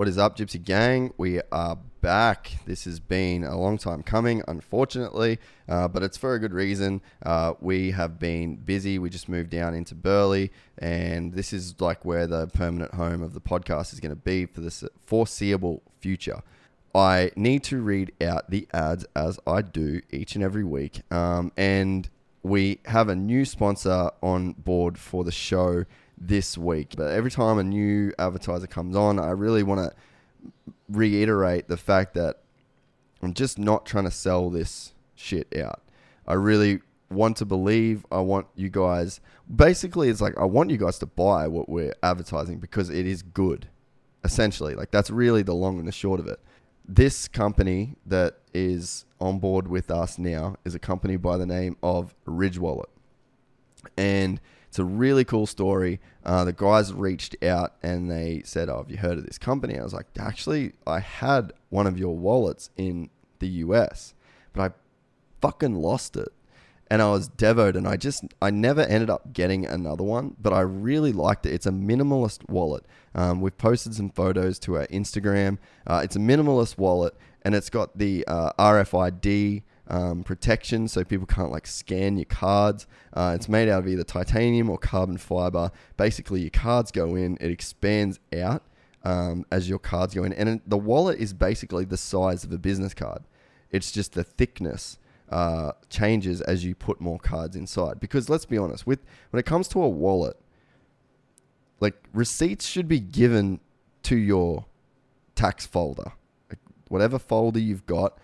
What is up, Gypsy Gang? We are back. This has been a long time coming, unfortunately, uh, but it's for a good reason. Uh, we have been busy. We just moved down into Burleigh, and this is like where the permanent home of the podcast is going to be for the foreseeable future. I need to read out the ads as I do each and every week. Um, and we have a new sponsor on board for the show this week. But every time a new advertiser comes on, I really want to reiterate the fact that I'm just not trying to sell this shit out. I really want to believe. I want you guys. Basically, it's like I want you guys to buy what we're advertising because it is good. Essentially, like that's really the long and the short of it. This company that is on board with us now is a company by the name of Ridge Wallet. And it's a really cool story. Uh, the guys reached out and they said, Oh, have you heard of this company? I was like, Actually, I had one of your wallets in the US, but I fucking lost it. And I was devoed and I just, I never ended up getting another one, but I really liked it. It's a minimalist wallet. Um, we've posted some photos to our Instagram. Uh, it's a minimalist wallet and it's got the uh, RFID um, protection so people can't like scan your cards. Uh, it's made out of either titanium or carbon fiber. Basically, your cards go in, it expands out um, as your cards go in, and the wallet is basically the size of a business card. It's just the thickness uh, changes as you put more cards inside. Because let's be honest, with when it comes to a wallet, like receipts should be given to your tax folder, like whatever folder you've got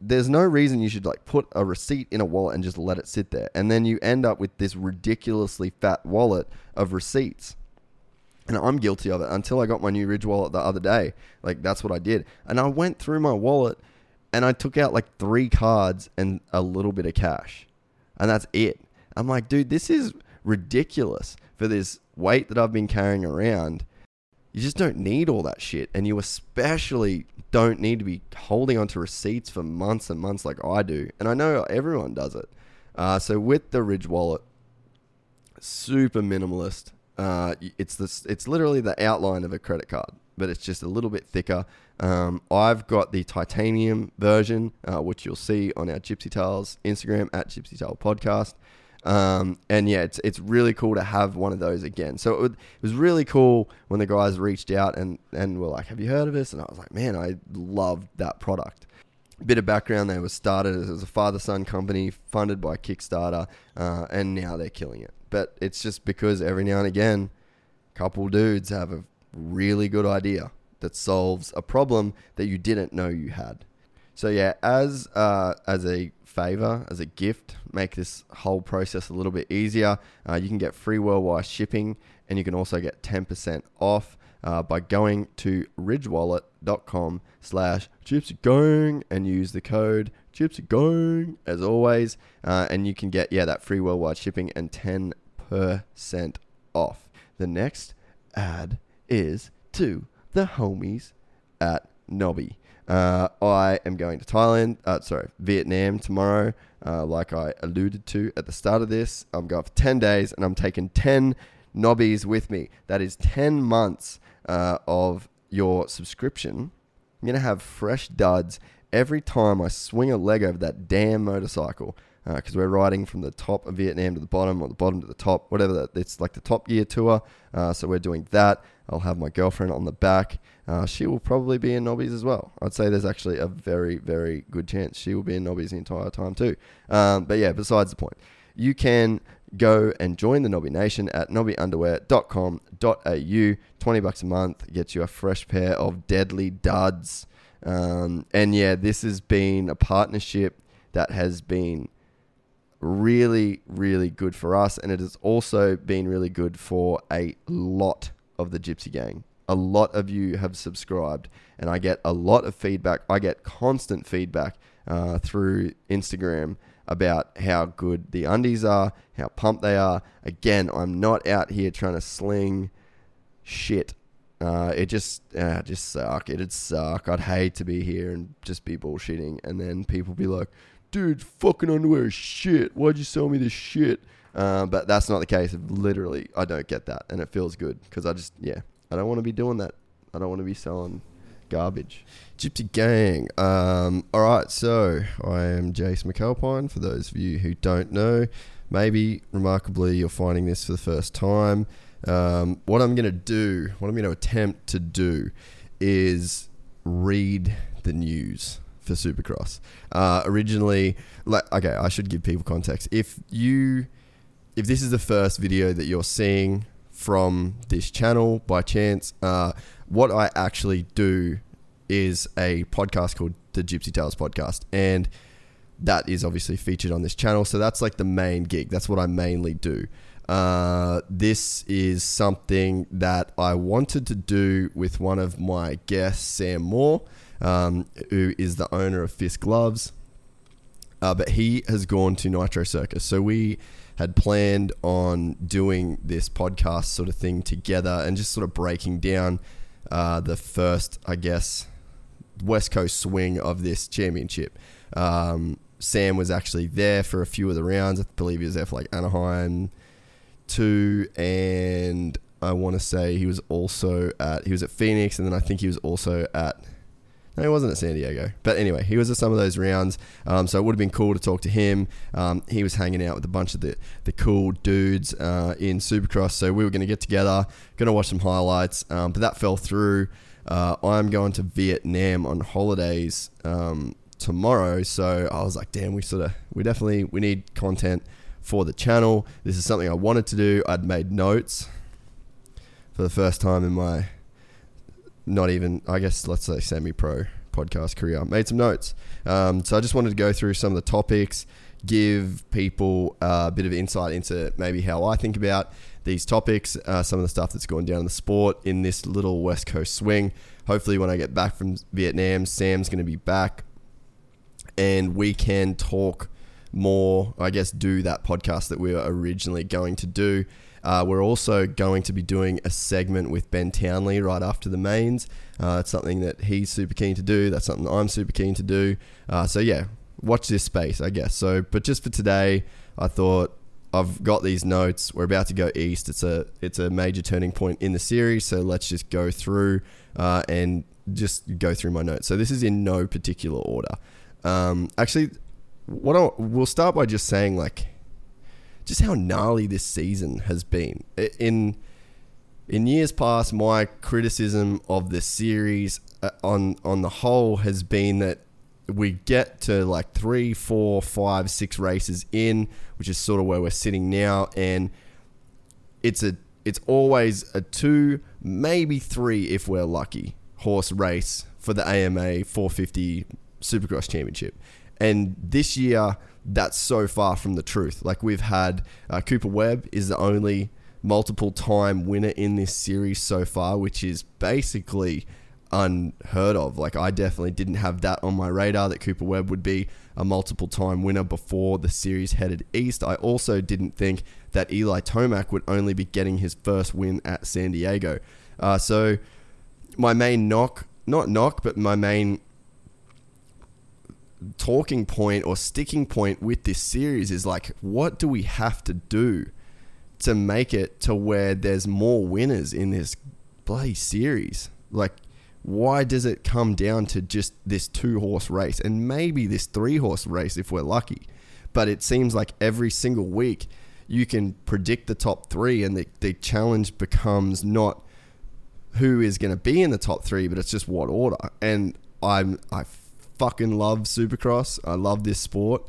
there's no reason you should like put a receipt in a wallet and just let it sit there. And then you end up with this ridiculously fat wallet of receipts. And I'm guilty of it until I got my new Ridge wallet the other day. Like that's what I did. And I went through my wallet and I took out like three cards and a little bit of cash. And that's it. I'm like, dude, this is ridiculous for this weight that I've been carrying around. You just don't need all that shit. And you especially don't need to be holding onto receipts for months and months like I do. And I know everyone does it. Uh, so with the Ridge wallet, super minimalist. Uh, it's this. It's literally the outline of a credit card, but it's just a little bit thicker. Um, I've got the titanium version, uh, which you'll see on our Gypsy Tales Instagram at Gypsy Tale Podcast. Um, and yeah, it's it's really cool to have one of those again. So it, would, it, was really cool when the guys reached out and and were like, "Have you heard of this?" And I was like, "Man, I loved that product." Bit of background: they were started as a father-son company funded by Kickstarter, uh, and now they're killing it. But it's just because every now and again, a couple dudes have a really good idea that solves a problem that you didn't know you had. So yeah, as uh, as a favor, as a gift, make this whole process a little bit easier. Uh, you can get free worldwide shipping, and you can also get 10% off uh, by going to ridgewallet.com slash gypsygang and use the code gypsygang as always. Uh, and you can get, yeah, that free worldwide shipping and 10% off. The next ad is to the homies at Nobby. Uh, I am going to Thailand, uh, sorry, Vietnam tomorrow, uh, like I alluded to at the start of this. I'm going for 10 days and I'm taking 10 nobbies with me. That is 10 months uh, of your subscription. I'm going to have fresh duds every time I swing a leg over that damn motorcycle because uh, we're riding from the top of Vietnam to the bottom or the bottom to the top, whatever that. It's like the top gear tour. Uh, so we're doing that. I'll have my girlfriend on the back. Uh, she will probably be in Nobbies as well. I'd say there's actually a very, very good chance she will be in Nobbies the entire time too. Um, but yeah, besides the point, you can go and join the Nobby Nation at nobbyunderwear.com.au. 20 bucks a month gets you a fresh pair of deadly duds. Um, and yeah, this has been a partnership that has been really, really good for us. And it has also been really good for a lot of the Gypsy Gang. A lot of you have subscribed, and I get a lot of feedback. I get constant feedback uh, through Instagram about how good the undies are, how pumped they are. Again, I'm not out here trying to sling shit. Uh, it just, uh, just suck. It'd suck. I'd hate to be here and just be bullshitting, and then people be like, "Dude, fucking underwear is shit. Why'd you sell me this shit?" Uh, but that's not the case. Literally, I don't get that, and it feels good because I just, yeah, I don't want to be doing that. I don't want to be selling garbage. Gypsy Gang. Um, all right, so I am Jace McAlpine. For those of you who don't know, maybe remarkably you're finding this for the first time. Um, what I'm going to do, what I'm going to attempt to do, is read the news for Supercross. Uh, originally, like, okay, I should give people context. If you, if this is the first video that you're seeing from this channel by chance, uh, what I actually do is a podcast called the Gypsy Tales Podcast, and that is obviously featured on this channel. So that's like the main gig. That's what I mainly do. Uh, this is something that I wanted to do with one of my guests, Sam Moore, um, who is the owner of Fist Gloves. Uh, but he has gone to Nitro Circus. So we had planned on doing this podcast sort of thing together and just sort of breaking down uh, the first, I guess, West Coast swing of this championship. Um, Sam was actually there for a few of the rounds. I believe he was there for like Anaheim two, and I want to say he was also at he was at Phoenix, and then I think he was also at. No, he wasn't at San Diego. But anyway, he was at some of those rounds. Um, so it would have been cool to talk to him. Um, he was hanging out with a bunch of the, the cool dudes uh, in Supercross. So we were going to get together, going to watch some highlights. Um, but that fell through. Uh, I'm going to Vietnam on holidays um, tomorrow, so I was like, damn, we sort of, we definitely, we need content for the channel. This is something I wanted to do. I'd made notes for the first time in my, not even, I guess, let's say semi-pro podcast career. Made some notes, um, so I just wanted to go through some of the topics, give people a bit of insight into maybe how I think about these topics, uh, some of the stuff that's going down in the sport in this little West Coast swing. Hopefully, when I get back from Vietnam, Sam's going to be back and we can talk more, I guess, do that podcast that we were originally going to do. Uh, we're also going to be doing a segment with Ben Townley right after the mains. Uh, that's something that he's super keen to do. That's something I'm super keen to do. Uh, so, yeah, watch this space, I guess. So, but just for today, I thought I've got these notes. We're about to go east. It's a it's a major turning point in the series. So let's just go through uh, and just go through my notes. So this is in no particular order. Um, actually, what I, we'll start by just saying like just how gnarly this season has been. In in years past, my criticism of the series uh, on on the whole has been that we get to like three, four, five, six races in, which is sort of where we're sitting now, and it's a it's always a two, maybe three if we're lucky horse race for the AMA 450 Supercross Championship. And this year, that's so far from the truth. Like we've had uh, Cooper Webb is the only multiple time winner in this series so far, which is basically unheard of. Like I definitely didn't have that on my radar that Cooper Webb would be a multiple time winner before the series headed east. I also didn't think that Eli Tomac would only be getting his first win at San Diego. Uh, so my main knock, not knock, but my main talking point or sticking point with this series is like, what do we have to do to make it to where there's more winners in this bloody series? Like, why does it come down to just this two horse race and maybe this three horse race if we're lucky? But it seems like every single week you can predict the top three, and the, the challenge becomes not who is going to be in the top three, but it's just what order. And I'm I fucking love Supercross. I love this sport,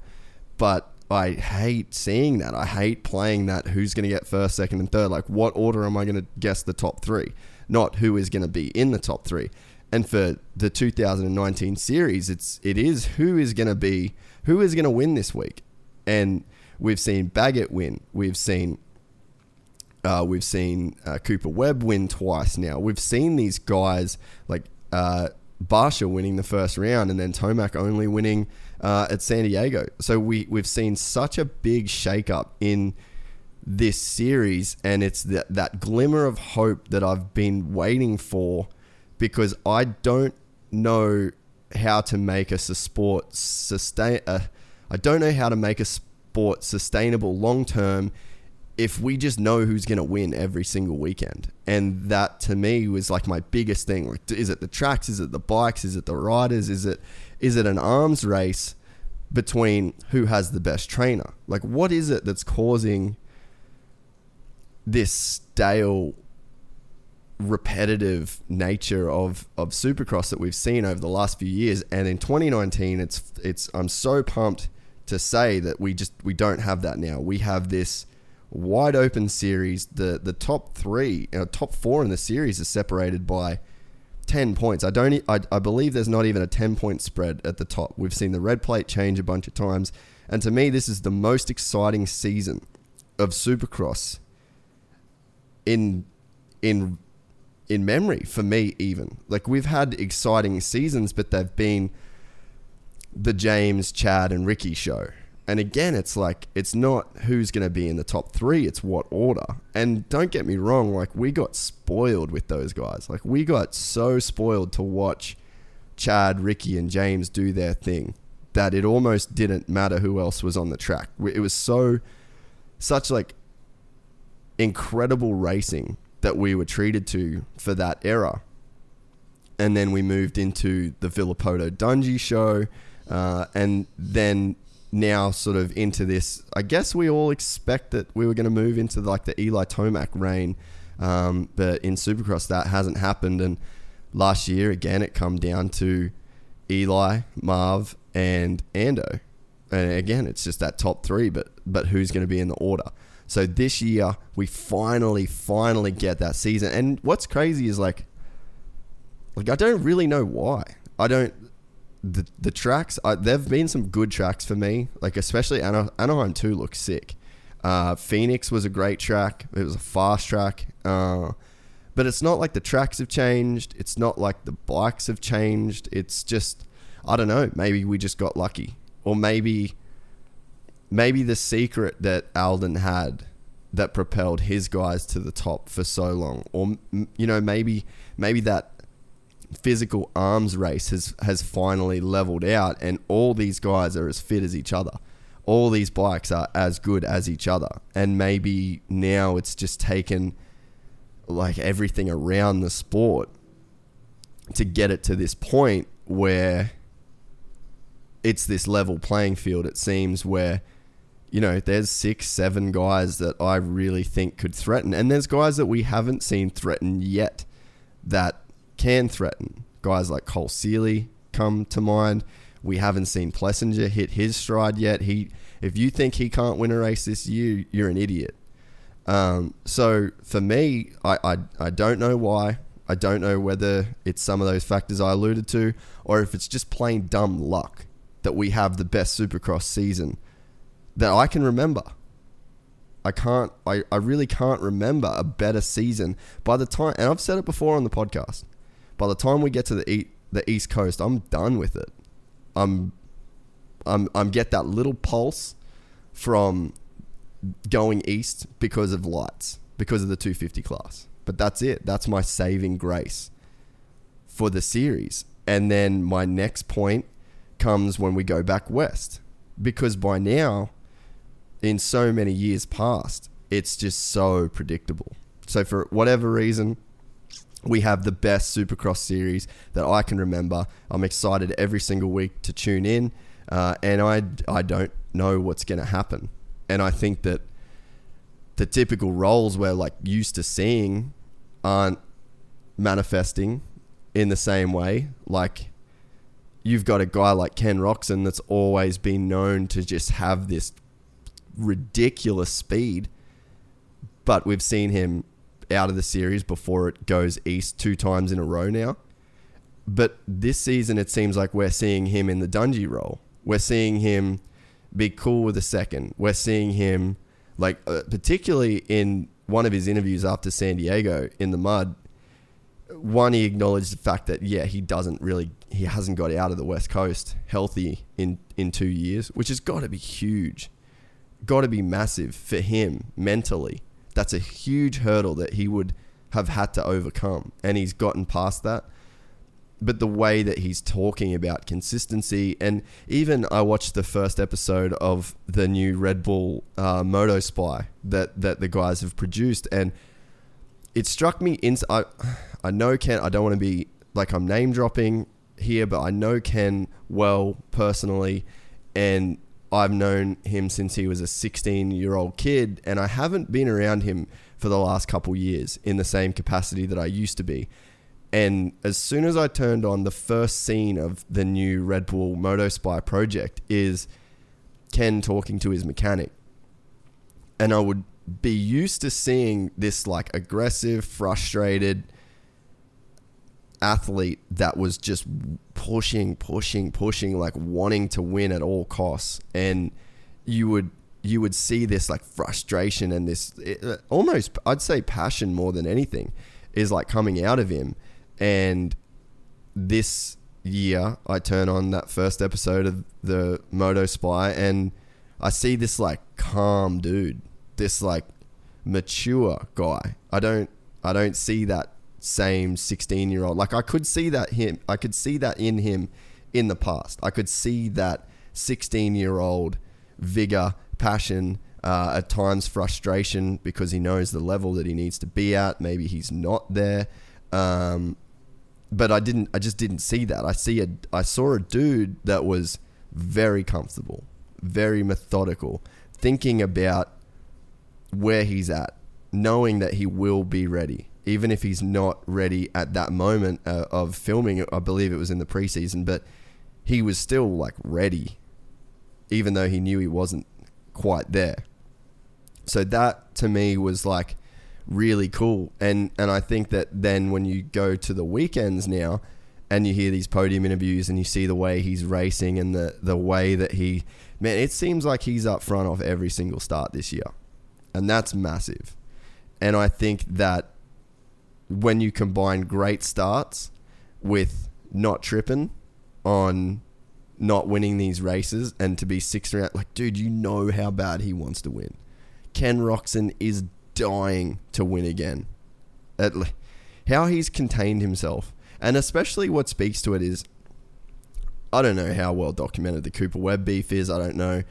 but I hate seeing that. I hate playing that. Who's going to get first, second, and third? Like, what order am I going to guess the top three? Not who is going to be in the top three. And for the 2019 series, it's it is who is going to be who is going to win this week. And we've seen Baggett win. We've seen uh, we've seen uh, Cooper Webb win twice now. We've seen these guys like uh, Barcia winning the first round and then Tomac only winning uh, at San Diego. So we we've seen such a big shakeup in this series, and it's that that glimmer of hope that I've been waiting for, because I don't know how to make a sport sustain. Uh, I don't know how to make a sport sustainable long term if we just know who's going to win every single weekend. And that to me was like my biggest thing. Like, is it the tracks? Is it the bikes? Is it the riders? Is it is it an arms race between who has the best trainer? Like, what is it that's causing this stale, repetitive nature of of Supercross that we've seen over the last few years? And in 2019, it's it's I'm so pumped to say that we just we don't have that now. We have this wide open series. The the top three, uh, top four in the series is separated by 10 points. I don't I, I believe there's not even a 10 point spread at the top. We've seen the red plate change a bunch of times. And to me this is the most exciting season of Supercross in in in memory for me even. Like we've had exciting seasons but they've been the James, Chad and Ricky show. And again, it's like it's not who's going to be in the top three; it's what order. And don't get me wrong, like we got spoiled with those guys. Like we got so spoiled to watch Chad, Ricky, and James do their thing that it almost didn't matter who else was on the track. It was so such like incredible racing that we were treated to for that era. And then we moved into the Villopoto Dungey show, uh, and then now sort of into this. I guess we all expect that we were going to move into like the Eli Tomac reign, um, but in Supercross that hasn't happened. And last year again, it come down to Eli, Marv, and Ando. And again, it's just that top three, but but who's going to be in the order? So this year we finally, finally get that season. And what's crazy is like, like I don't really know why. I don't the the tracks uh, there've been some good tracks for me like especially Ana- Anaheim 2 looks sick. Uh, Phoenix was a great track. It was a fast track. Uh, but it's not like the tracks have changed. It's not like the bikes have changed. It's just I don't know maybe we just got lucky. Or maybe maybe the secret that Aldon had that propelled his guys to the top for so long. Or you know maybe maybe that physical arms race has has finally leveled out, and all these guys are as fit as each other. All these bikes are as good as each other, and maybe now it's just taken like everything around the sport to get it to this point where it's this level playing field. It seems where you know, there's six, seven guys that I really think could threaten. And there's guys that we haven't seen threaten yet that can threaten. Guys like Cole Seely come to mind. We haven't seen Plessinger hit his stride yet. He, if you think he can't win a race this year, you're an idiot. Um, so for me, I, I, I don't know why. I don't know whether it's some of those factors I alluded to, or if it's just plain dumb luck that we have the best Supercross season that I can remember. I can't, I, I really can't remember a better season by the time, and I've said it before on the podcast by the time we get to the e- the East Coast, I'm done with it. I'm I'm I'm get that little pulse from going east because of lights, because of the 250 class. But that's it. That's my saving grace for the series. And then my next point comes when we go back west. Because by now, in so many years past, it's just so predictable. So for whatever reason, we have the best Supercross series that I can remember. I'm excited every single week to tune in, uh, and I I don't know what's going to happen, and I think that the typical roles we're like used to seeing aren't manifesting in the same way. Like you've got a guy like Ken Roczen that's always been known to just have this ridiculous speed, but we've seen him out of the series before it goes east two times in a row now. But this season, it seems like we're seeing him in the Dungey role. We're seeing him be cool with a second. We're seeing him, like, uh, particularly in one of his interviews after San Diego in the mud. One, he acknowledged the fact that yeah, he doesn't really, he hasn't got out of the West Coast healthy in in two years, which has got to be huge, got to be massive for him mentally. That's a huge hurdle that he would have had to overcome, and he's gotten past that. But the way that he's talking about consistency and even I watched the first episode of the new Red Bull uh, Moto Spy that that the guys have produced and it struck me in I I know Ken I don't want to be like I'm name dropping here but I know Ken well personally and I've known him since he was a 16 year old kid and I haven't been around him for the last couple years in the same capacity that I used to be and as soon as I turned on the first scene of the new Red Bull Moto Spy project is Ken talking to his mechanic. And I would be used to seeing this like aggressive, frustrated athlete that was just pushing, pushing, pushing, like wanting to win at all costs. And you would you would see this like frustration and this it, uh, almost I'd say passion more than anything is like coming out of him and this year, I turn on that first episode of the Moto Spy, and I see this like calm dude, this like mature guy. I don't, I don't see that same 16 year old. Like I could see that him, I could see that in him in the past. I could see that 16 year old vigor, passion, uh, at times frustration because he knows the level that he needs to be at. Maybe he's not there. Um, but I didn't. I just didn't see that. I see a. I saw a dude that was very comfortable, very methodical, thinking about where he's at, knowing that he will be ready, even if he's not ready at that moment uh, of filming. I believe it was in the preseason, but he was still like ready, even though he knew he wasn't quite there. So that to me was like really cool. And and I think that then when you go to the weekends now and you hear these podium interviews and you see the way he's racing and the the way that he man, it seems like he's up front of every single start this year. And that's massive. And I think that when you combine great starts with not tripping on not winning these races and to be sixth round, like, dude, you know how bad he wants to win. Ken Roczen is dying to win again. At, how he's contained himself, and especially what speaks to it is, I don't know how well documented the Cooper Webb beef is. I don't know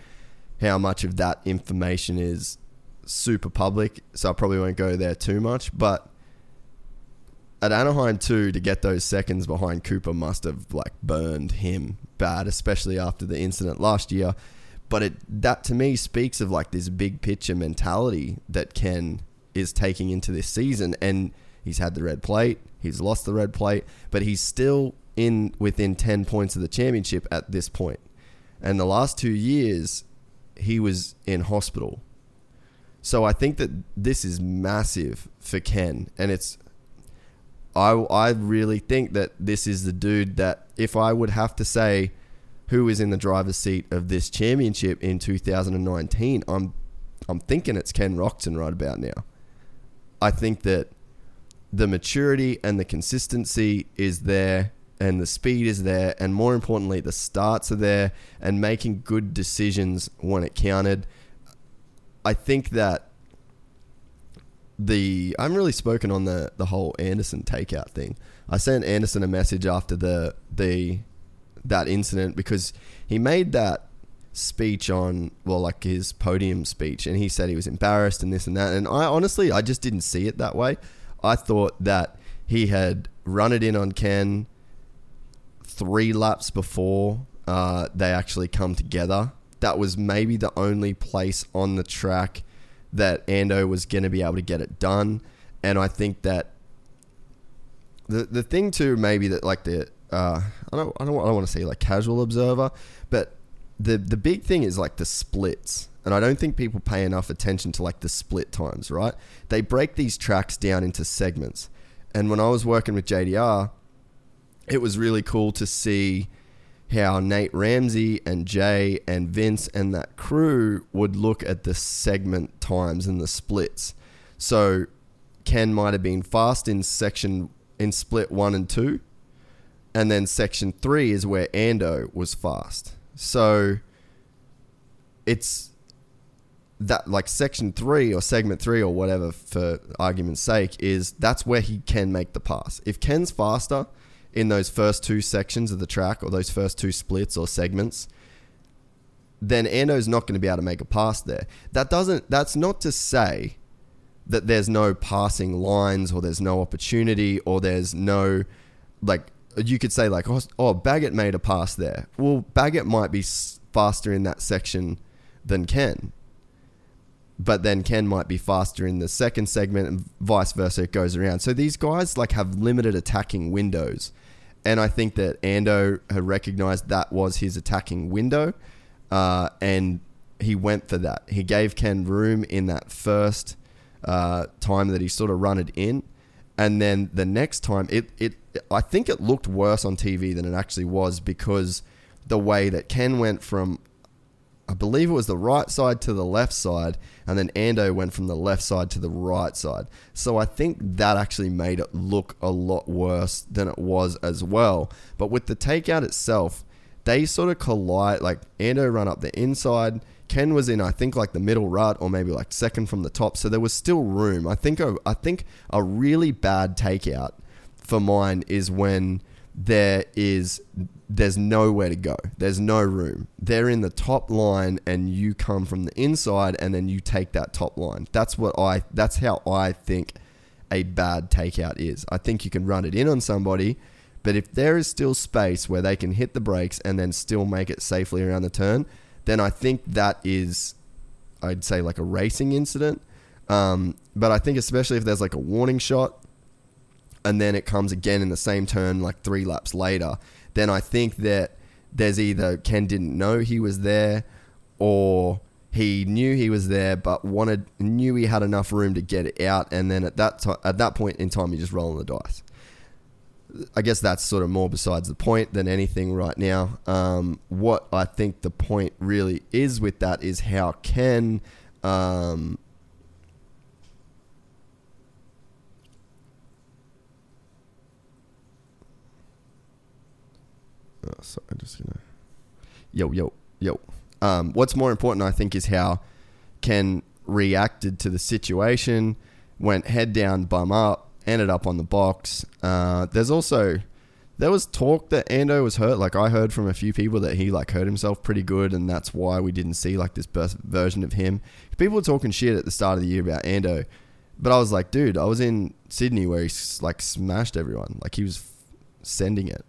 how much of that information is super public, so I probably won't go there too much. But at Anaheim 2 to get those seconds behind Cooper must have like burned him bad, especially after the incident last year. But it that to me speaks of like this big picture mentality that Ken is taking into this season. And he's had the red plate he's lost the red plate but he's still in within 10 points of the championship at this point. and the last 2 years he was in hospital. So I think that this is massive for Ken and it's I I really think that this is the dude that if I would have to say who is in the driver's seat of this championship in 2019, I'm I'm thinking it's Ken Roczen right about now. I think that the maturity and the consistency is there and the speed is there and more importantly the starts are there and making good decisions when it counted. I think that the I'm really spoken on the the whole Anderson takeout thing. I sent Anderson a message after the the that incident because he made that speech on well like his podium speech and he said he was embarrassed and this and that and I honestly I just didn't see it that way. I thought that he had run it in on Ken three laps before uh, they actually come together. That was maybe the only place on the track that Ando was going to be able to get it done. And I think that the the thing too maybe that like the uh, I don't I don't, I don't want to say like casual observer, but the the big thing is like the splits. And I don't think people pay enough attention to like the split times, right? They break these tracks down into segments. And when I was working with JDR, it was really cool to see how Nate Ramsey and Jay and Vince and that crew would look at the segment times and the splits. So Ken might have been fast in section in split one and two, and then section three is where Ando was fast. So it's that like section three or segment three or whatever for argument's sake is that's where he can make the pass. If Ken's faster in those first two sections of the track or those first two splits or segments, then Ando's not going to be able to make a pass there. That doesn't that's not to say that there's no passing lines or there's no opportunity or there's no like you could say like oh, oh Baggett made a pass there. Well, Baggett might be faster in that section than Ken. But then Ken might be faster in the second segment and vice versa it goes around. So these guys like have limited attacking windows. And I think that Ando had recognized that was his attacking window. Uh, and he went for that. He gave Ken room in that first uh, time that he sort of run it in. And then the next time, it, it I think it looked worse on TV than it actually was because the way that Ken went from, I believe it was the right side to the left side, and then Ando went from the left side to the right side. So I think that actually made it look a lot worse than it was as well. But with the takeout itself, they sort of collide. Like Ando run up the inside. Ken was in, I think, like the middle rut or maybe like second from the top. So there was still room. I think a, I think a really bad takeout for mine is when there is there's nowhere to go. There's no room. They're in the top line and you come from the inside and then you take that top line. That's what I that's how I think a bad takeout is. I think you can run it in on somebody, but if there is still space where they can hit the brakes and then still make it safely around the turn, then I think that is I'd say like a racing incident. Um, but I think especially if there's like a warning shot and then it comes again in the same turn like three laps later, then I think that there's either Ken didn't know he was there or he knew he was there but wanted knew he had enough room to get it out and then at that to, at that point in time you just rolling the dice. I guess that's sort of more besides the point than anything right now. Um, what I think the point really is with that is how Ken um, Sorry, I'm just gonna. Yo, yo, yo. Um, what's more important, I think, is how Ken reacted to the situation. Went head down, bum up, ended up on the box. Uh, there's also there was talk that Ando was hurt. Like I heard from a few people that he like hurt himself pretty good, and that's why we didn't see like this best version of him. People were talking shit at the start of the year about Ando, but I was like, dude, I was in Sydney where he like smashed everyone. Like he was sending it.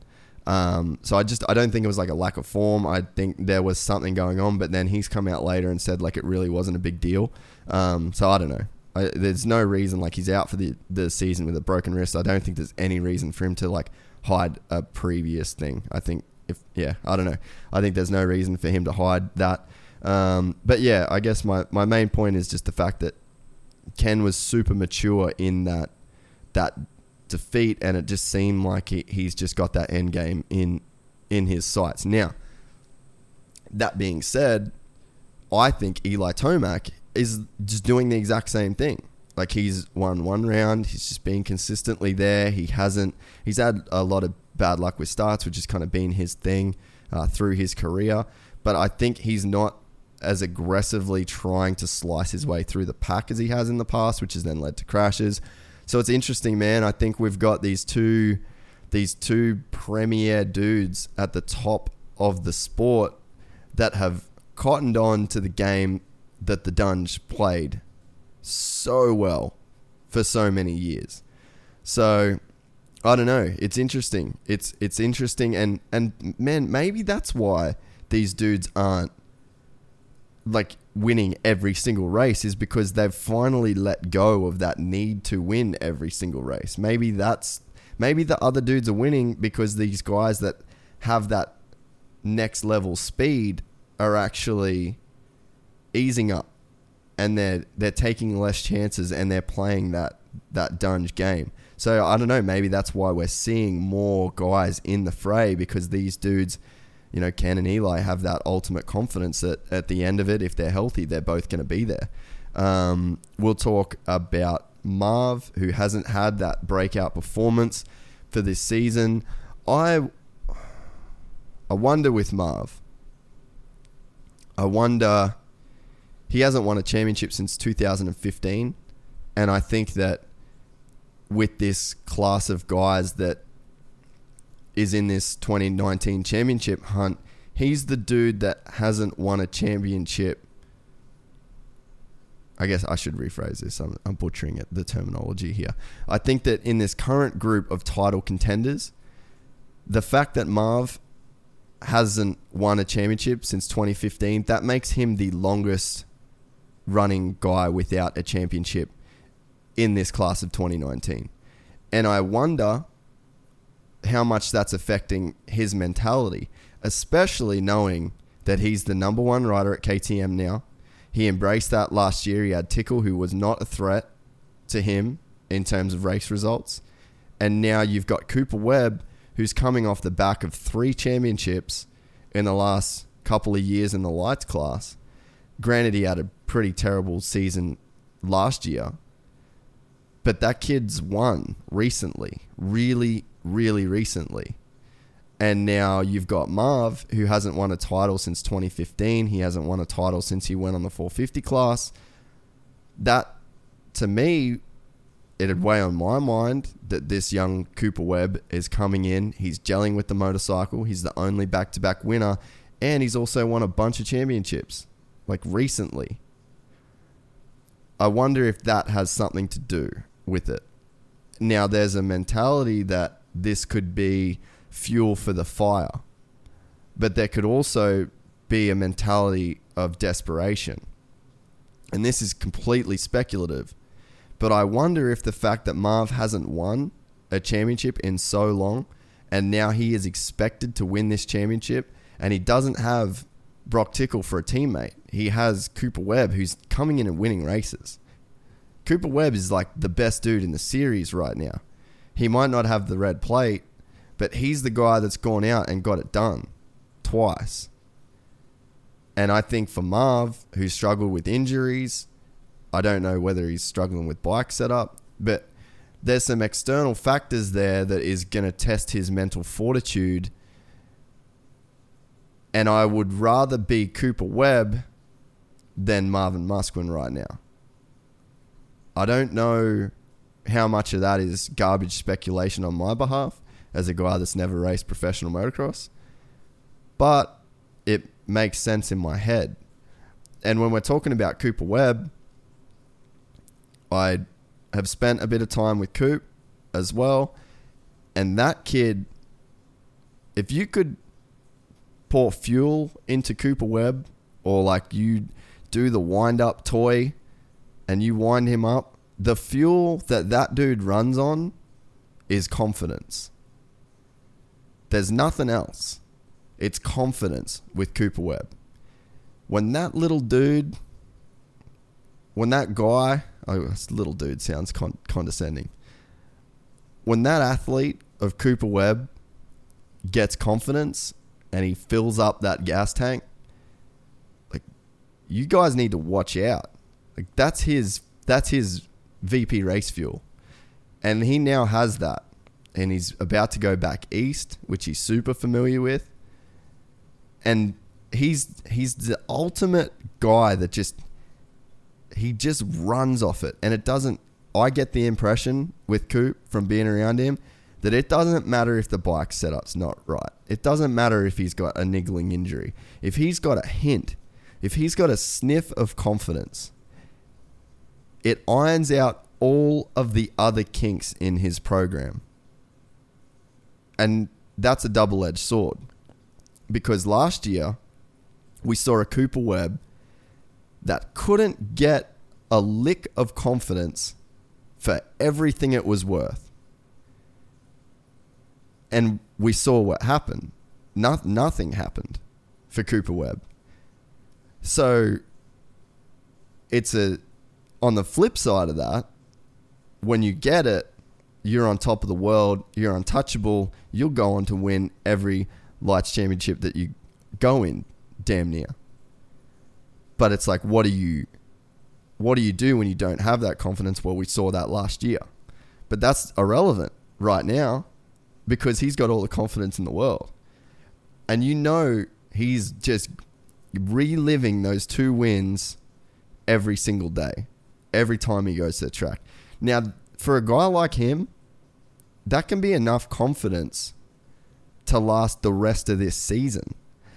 Um, so I just I don't think it was like a lack of form. I think there was something going on, but then he's come out later and said like it really wasn't a big deal. Um, so I don't know. I, there's no reason like he's out for the the season with a broken wrist. I don't think there's any reason for him to like hide a previous thing. I think if yeah, I don't know. I think there's no reason for him to hide that. Um, but yeah, I guess my my main point is just the fact that Ken was super mature in that that defeat, and it just seemed like he, he's just got that end game in in his sights. Now, that being said, I think Eli Tomac is just doing the exact same thing. Like he's won one round, he's just been consistently there. He hasn't. He's had a lot of bad luck with starts, which has kind of been his thing uh, through his career. But I think he's not as aggressively trying to slice his way through the pack as he has in the past, which has then led to crashes. So it's interesting, man. I think we've got these two these two premier dudes at the top of the sport that have cottoned on to the game that the Dunge played so well for so many years. So I don't know. It's interesting. It's it's interesting and and man, maybe that's why these dudes aren't like winning every single race is because they've finally let go of that need to win every single race. Maybe that's Maybe the other dudes are winning because these guys that have that next level speed are actually easing up and they're they're taking less chances and they're playing that that dunge game. So I don't know, maybe that's why we're seeing more guys in the fray because these dudes, you know, Ken and Eli have that ultimate confidence that at the end of it, if they're healthy, they're both going to be there. Um, we'll talk about Marv, who hasn't had that breakout performance for this season. I I wonder with Marv. I wonder he hasn't won a championship since 2015 and I think that with this class of guys that is in this 2019 championship hunt, he's the dude that hasn't won a championship. I guess I should rephrase this. I'm, I'm butchering it, the terminology here. I think that in this current group of title contenders, the fact that Marv hasn't won a championship since 2015, that makes him the longest running guy without a championship in this class of 2019. And I wonder how much that's affecting his mentality, especially knowing that he's the number one rider at KTM now. He embraced that last year. He had Tickle, who was not a threat to him in terms of race results. And now you've got Cooper Webb, who's coming off the back of three championships in the last couple of years in the lights class. Granted, he had a pretty terrible season last year, but that kid's won recently, really, really recently. And now you've got Marv, who hasn't won a title since 2015. He hasn't won a title since he went on the 450 class. That, to me, it'd weigh on my mind that this young Cooper Webb is coming in. He's gelling with the motorcycle. He's the only back to back winner. And he's also won a bunch of championships, like recently. I wonder if that has something to do with it. Now, there's a mentality that this could be fuel for the fire, but there could also be a mentality of desperation. And this is completely speculative, but I wonder if the fact that Marv hasn't won a championship in so long and now he is expected to win this championship and he doesn't have Broc Tickle for a teammate. He has Cooper Webb who's coming in and winning races. Cooper Webb is like the best dude in the series right now. He might not have the red plate, but he's the guy that's gone out and got it done twice. And I think for Marv, who struggled with injuries, I don't know whether he's struggling with bike setup, but there's some external factors there that is going to test his mental fortitude. And I would rather be Cooper Webb than Marvin Musquin right now. I don't know how much of that is garbage speculation on my behalf as a guy that's never raced professional motocross, but it makes sense in my head. And when we're talking about Cooper Webb, I have spent a bit of time with Coop as well. And that kid, if you could pour fuel into Cooper Webb or like you do the wind up toy and you wind him up, the fuel that that dude runs on is confidence. There's nothing else. It's confidence with Cooper Webb. When that little dude, when that guy, oh, this little dude sounds con- condescending. When that athlete of Cooper Webb gets confidence and he fills up that gas tank, like you guys need to watch out like that's his that's his VP race fuel. And he now has that. And he's about to go back east, which he's super familiar with. And he's he's the ultimate guy that just he just runs off it. And it doesn't I get the impression with Coop from being around him that it doesn't matter if the bike setup's not right. It doesn't matter if he's got a niggling injury. If he's got a hint, if he's got a sniff of confidence, it irons out all of the other kinks in his program. And that's a double edged sword. Because last year, we saw a Cooper Webb that couldn't get a lick of confidence for everything it was worth. and we saw what happened. No, nothing happened for Cooper Webb. So it's a on the flip side of that, when you get it, you're on top of the world, you're untouchable, you'll go on to win every lights championship that you go in, damn near. But it's like what do you what do you do when you don't have that confidence? Well, we saw that last year. But that's irrelevant right now because he's got all the confidence in the world. And you know he's just reliving those two wins every single day, every time he goes to the track. Now, for a guy like him, that can be enough confidence to last the rest of this season.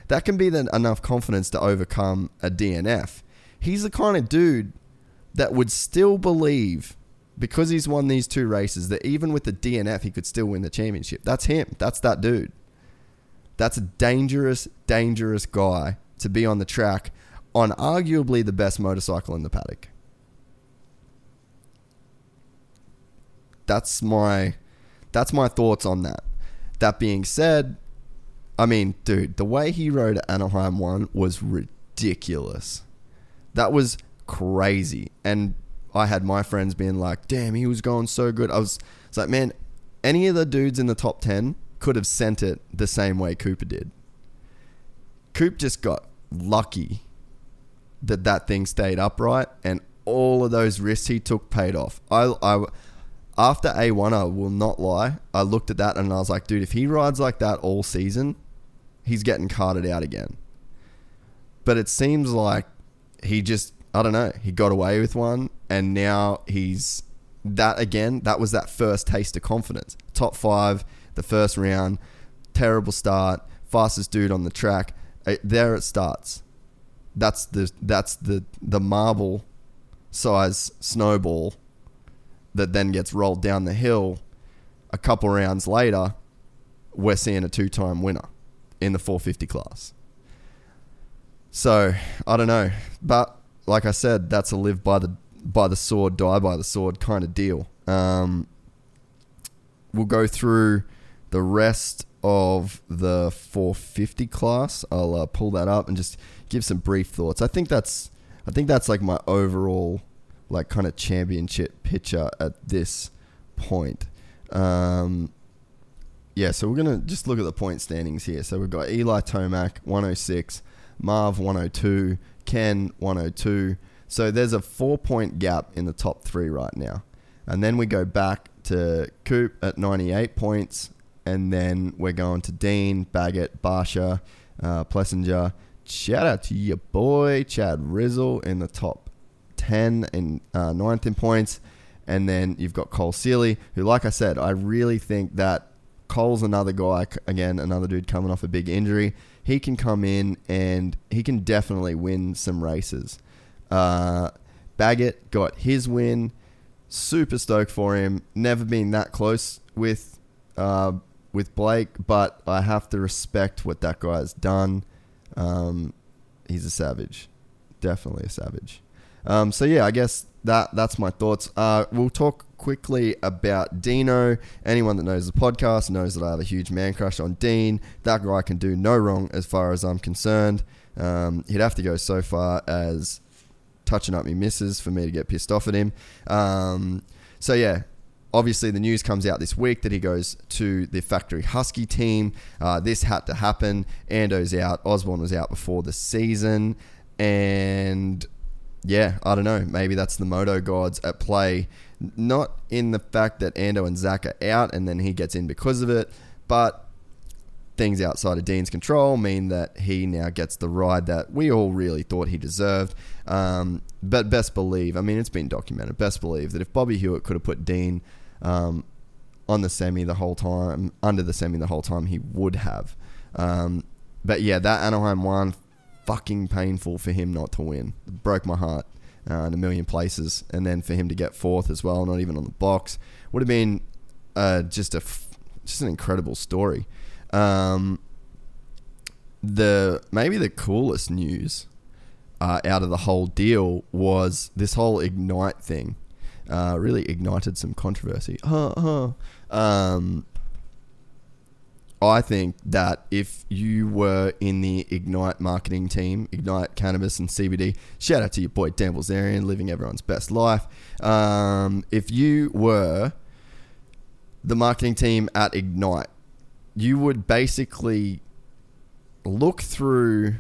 That can be the, enough confidence to overcome a DNF. He's the kind of dude that would still believe because he's won these two races that even with the DNF he could still win the championship. That's him. That's that dude. That's a dangerous, dangerous guy to be on the track on arguably the best motorcycle in the paddock. That's my that's my thoughts on that. That being said, I mean, dude, the way he rode Anaheim 1 was ridiculous. That was crazy. And I had my friends being like, damn, he was going so good. I was, was like, man, any of the dudes in the top 10 could have sent it the same way Cooper did. Coop just got lucky that that thing stayed upright and all of those risks he took paid off. I, I, after A1, I will not lie. I looked at that and I was like, dude, if he rides like that all season, he's getting carted out again. But it seems like he just, I don't know, he got away with one and now he's that again. That was that first taste of confidence. Top five, the first round, terrible start, fastest dude on the track. Uh, there it starts. That's the that's the the marble size snowball that then gets rolled down the hill a couple rounds later, we're seeing a two time winner in the 450 class. So I don't know, but like I said, that's a live by the by the sword, die by the sword kind of deal. Um, we'll go through the rest of the 450 class. I'll uh, pull that up and just give some brief thoughts. I think that's I think that's like my overall like kind of championship picture at this point. Um, yeah, so we're gonna just look at the point standings here. So we've got Eli Tomac 106, Marv 102, Ken 102. So there's a four point gap in the top three right now, and then we go back to Coop at 98 points, and then we're going to Dean, Baggett, Barcia, uh, Plessinger. Shout out to your boy Chad Rizzle in the top 10 and uh, ninth in points. And then you've got Cole Seely, who, like I said, I really think that Cole's another guy, again, another dude coming off a big injury. He can come in and he can definitely win some races. Uh, Baggett got his win. Super stoked for him. Never been that close with uh, with Blake, but I have to respect what that guy's done. Um, he's a savage, definitely a savage. Um, so yeah, I guess that that's my thoughts. Uh, we'll talk quickly about Dino. Anyone that knows the podcast knows that I have a huge man crush on Dean. That guy can do no wrong as far as I'm concerned. Um, he'd have to go so far as touching up me misses for me to get pissed off at him. Um, so yeah, obviously the news comes out this week that he goes to the factory husky team uh, this had to happen ando's out osborne was out before the season and yeah, I don't know. Maybe that's the moto gods at play. Not in the fact that Ando and Zach are out and then he gets in because of it, but things outside of Dean's control mean that he now gets the ride that we all really thought he deserved. Um, but best believe, I mean, it's been documented. Best believe that if Bobby Hewitt could have put Dean um, on the semi the whole time, under the semi the whole time, he would have. Um, but yeah, that Anaheim one fucking painful for him not to win. It broke my heart uh, in a million places. And then for him to get fourth as well, not even on the box, would have been uh, just a just an incredible story. Um, the maybe the coolest news uh, out of the whole deal was this whole ignite thing. Uh, really ignited some controversy. Um, I think that if you were in the Ignite marketing team, Ignite Cannabis and CBD, shout out to your boy Dan Bilzerian, living everyone's best life. Um, if you were the marketing team at Ignite, you would basically look through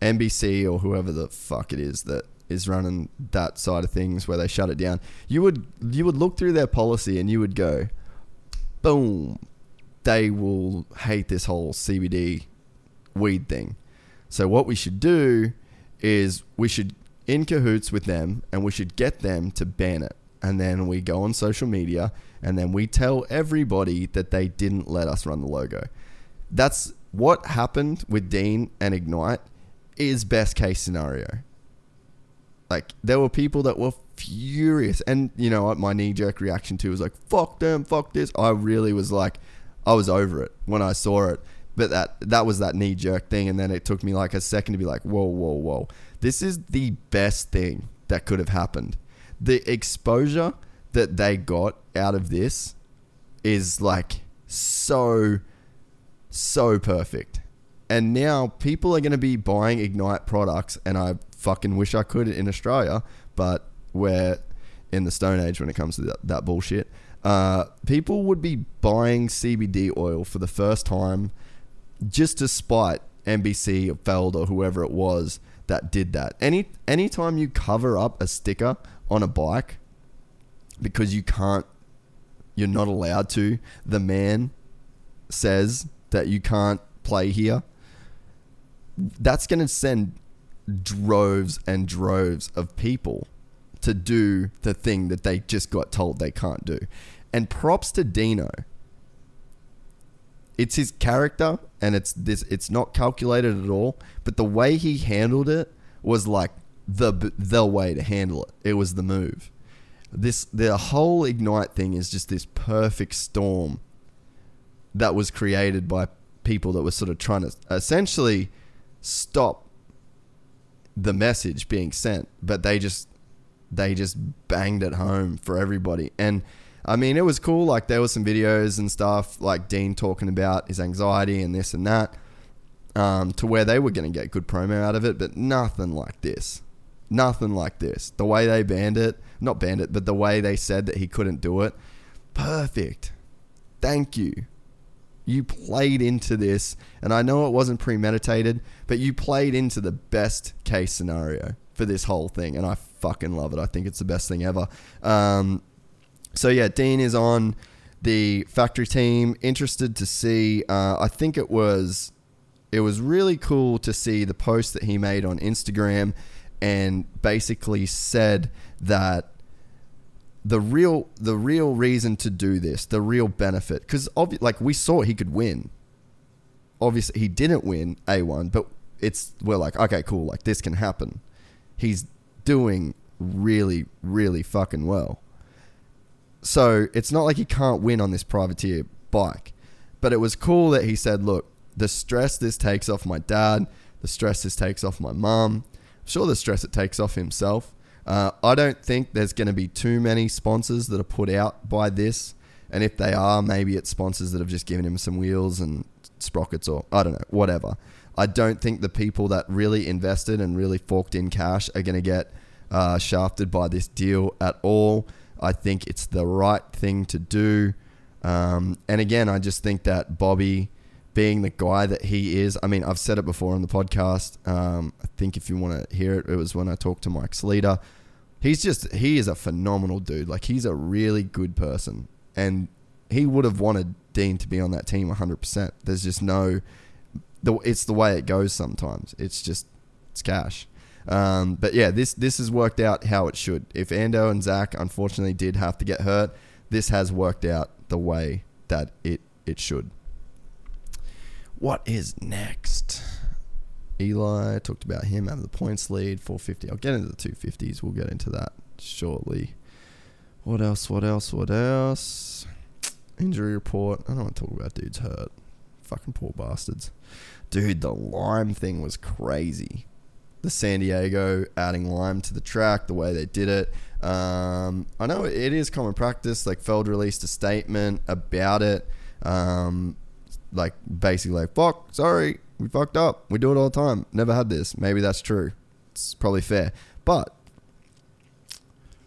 NBC or whoever the fuck it is that is running that side of things where they shut it down. You would you would look through their policy and you would go, boom, they will hate this whole CBD weed thing. So what we should do is we should in cahoots with them and we should get them to ban it. And then we go on social media and then we tell everybody that they didn't let us run the logo. That's what happened with Dean and Ignite is best case scenario. Like there were people that were furious and you know my knee jerk reaction to was like fuck them, fuck this. I really was like I was over it when I saw it. But that that was that knee jerk thing, and then it took me like a second to be like, whoa, whoa, whoa. This is the best thing that could have happened. The exposure that they got out of this is like so, so perfect. And now people are going to be buying Ignite products, and I fucking wish I could in Australia, but we're in the Stone Age when it comes to that, that bullshit uh, people would be buying CBD oil for the first time just to spite NBC or Feld or whoever it was that did that. Any anytime you cover up a sticker on a bike because you can't you're not allowed to, the man says that you can't play here. That's going to send droves and droves of people to do the thing that they just got told they can't do. And props to Dino. It's his character and it's this it's not calculated at all, but the way he handled it was like the the way to handle it. It was the move. This the whole ignite thing is just this perfect storm that was created by people that were sort of trying to essentially stop the message being sent, but they just they just banged it home for everybody. And I mean, it was cool. Like there were some videos and stuff, like Dean talking about his anxiety and this and that, um, to where they were going to get good promo out of it, but nothing like this. Nothing like this. The way they banned it, not banned it, but the way they said that he couldn't do it, perfect. Thank you. You played into this, and I know it wasn't premeditated, but you played into the best case scenario for this whole thing, and I fucking love it. I think it's the best thing ever. Um, so yeah, Dean is on the factory team. Interested to see. Uh, I think it was it was really cool to see the post that he made on Instagram and basically said that the real the real reason to do this, the real benefit, because obvi- like we saw he could win. Obviously, he didn't win a one, but it's we're like okay, cool, like this can happen. He's doing really, really fucking well. So it's not like he can't win on this privateer bike. But it was cool that he said, look, the stress this takes off my dad, the stress this takes off my mum, sure the stress it takes off himself. Uh, I don't think there's going to be too many sponsors that are put out by this. And if they are, maybe it's sponsors that have just given him some wheels and sprockets or I don't know, whatever. I don't think the people that really invested and really forked in cash are going to get uh, shafted by this deal at all. I think it's the right thing to do. Um, and again, I just think that Bobby, being the guy that he is, I mean, I've said it before on the podcast. Um, I think if you want to hear it, it was when I talked to Mike Sleeter. He's just, he is a phenomenal dude. Like, he's a really good person. And he would have wanted Dean to be on that team 100%. There's just no, the, it's the way it goes sometimes. It's just, it's cash. Um, but yeah, this this has worked out how it should. If Ando and Zach unfortunately did have to get hurt, this has worked out the way that it it should. What is next? Eli talked about him having the points lead, 450. I'll get into the 250s. We'll get into that shortly. What else? What else? What else? Injury report. I don't want to talk about dudes hurt. Fucking poor bastards. Dude, the lime thing was crazy the San Diego adding lime to the track, the way they did it. Um, I know it is common practice. Like Feld released a statement about it. Um, like basically like fuck, sorry, we fucked up. We do it all the time. Never had this. Maybe that's true. It's probably fair, but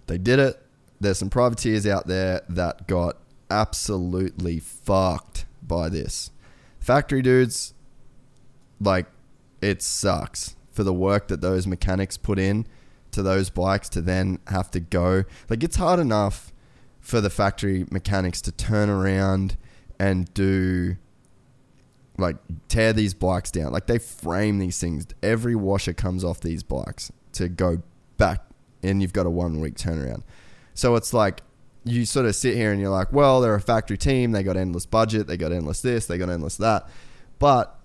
they did it. There's some privateers out there that got absolutely fucked by this. Factory dudes, like, it sucks for the work that those mechanics put in to those bikes to then have to go. Like, it's hard enough for the factory mechanics to turn around and do like tear these bikes down. Like they frame these things. Every washer comes off these bikes to go back, and you've got a one week turnaround. So it's like you sort of sit here and you're like, well, they're a factory team. They got endless budget. They got endless this. They got endless that. But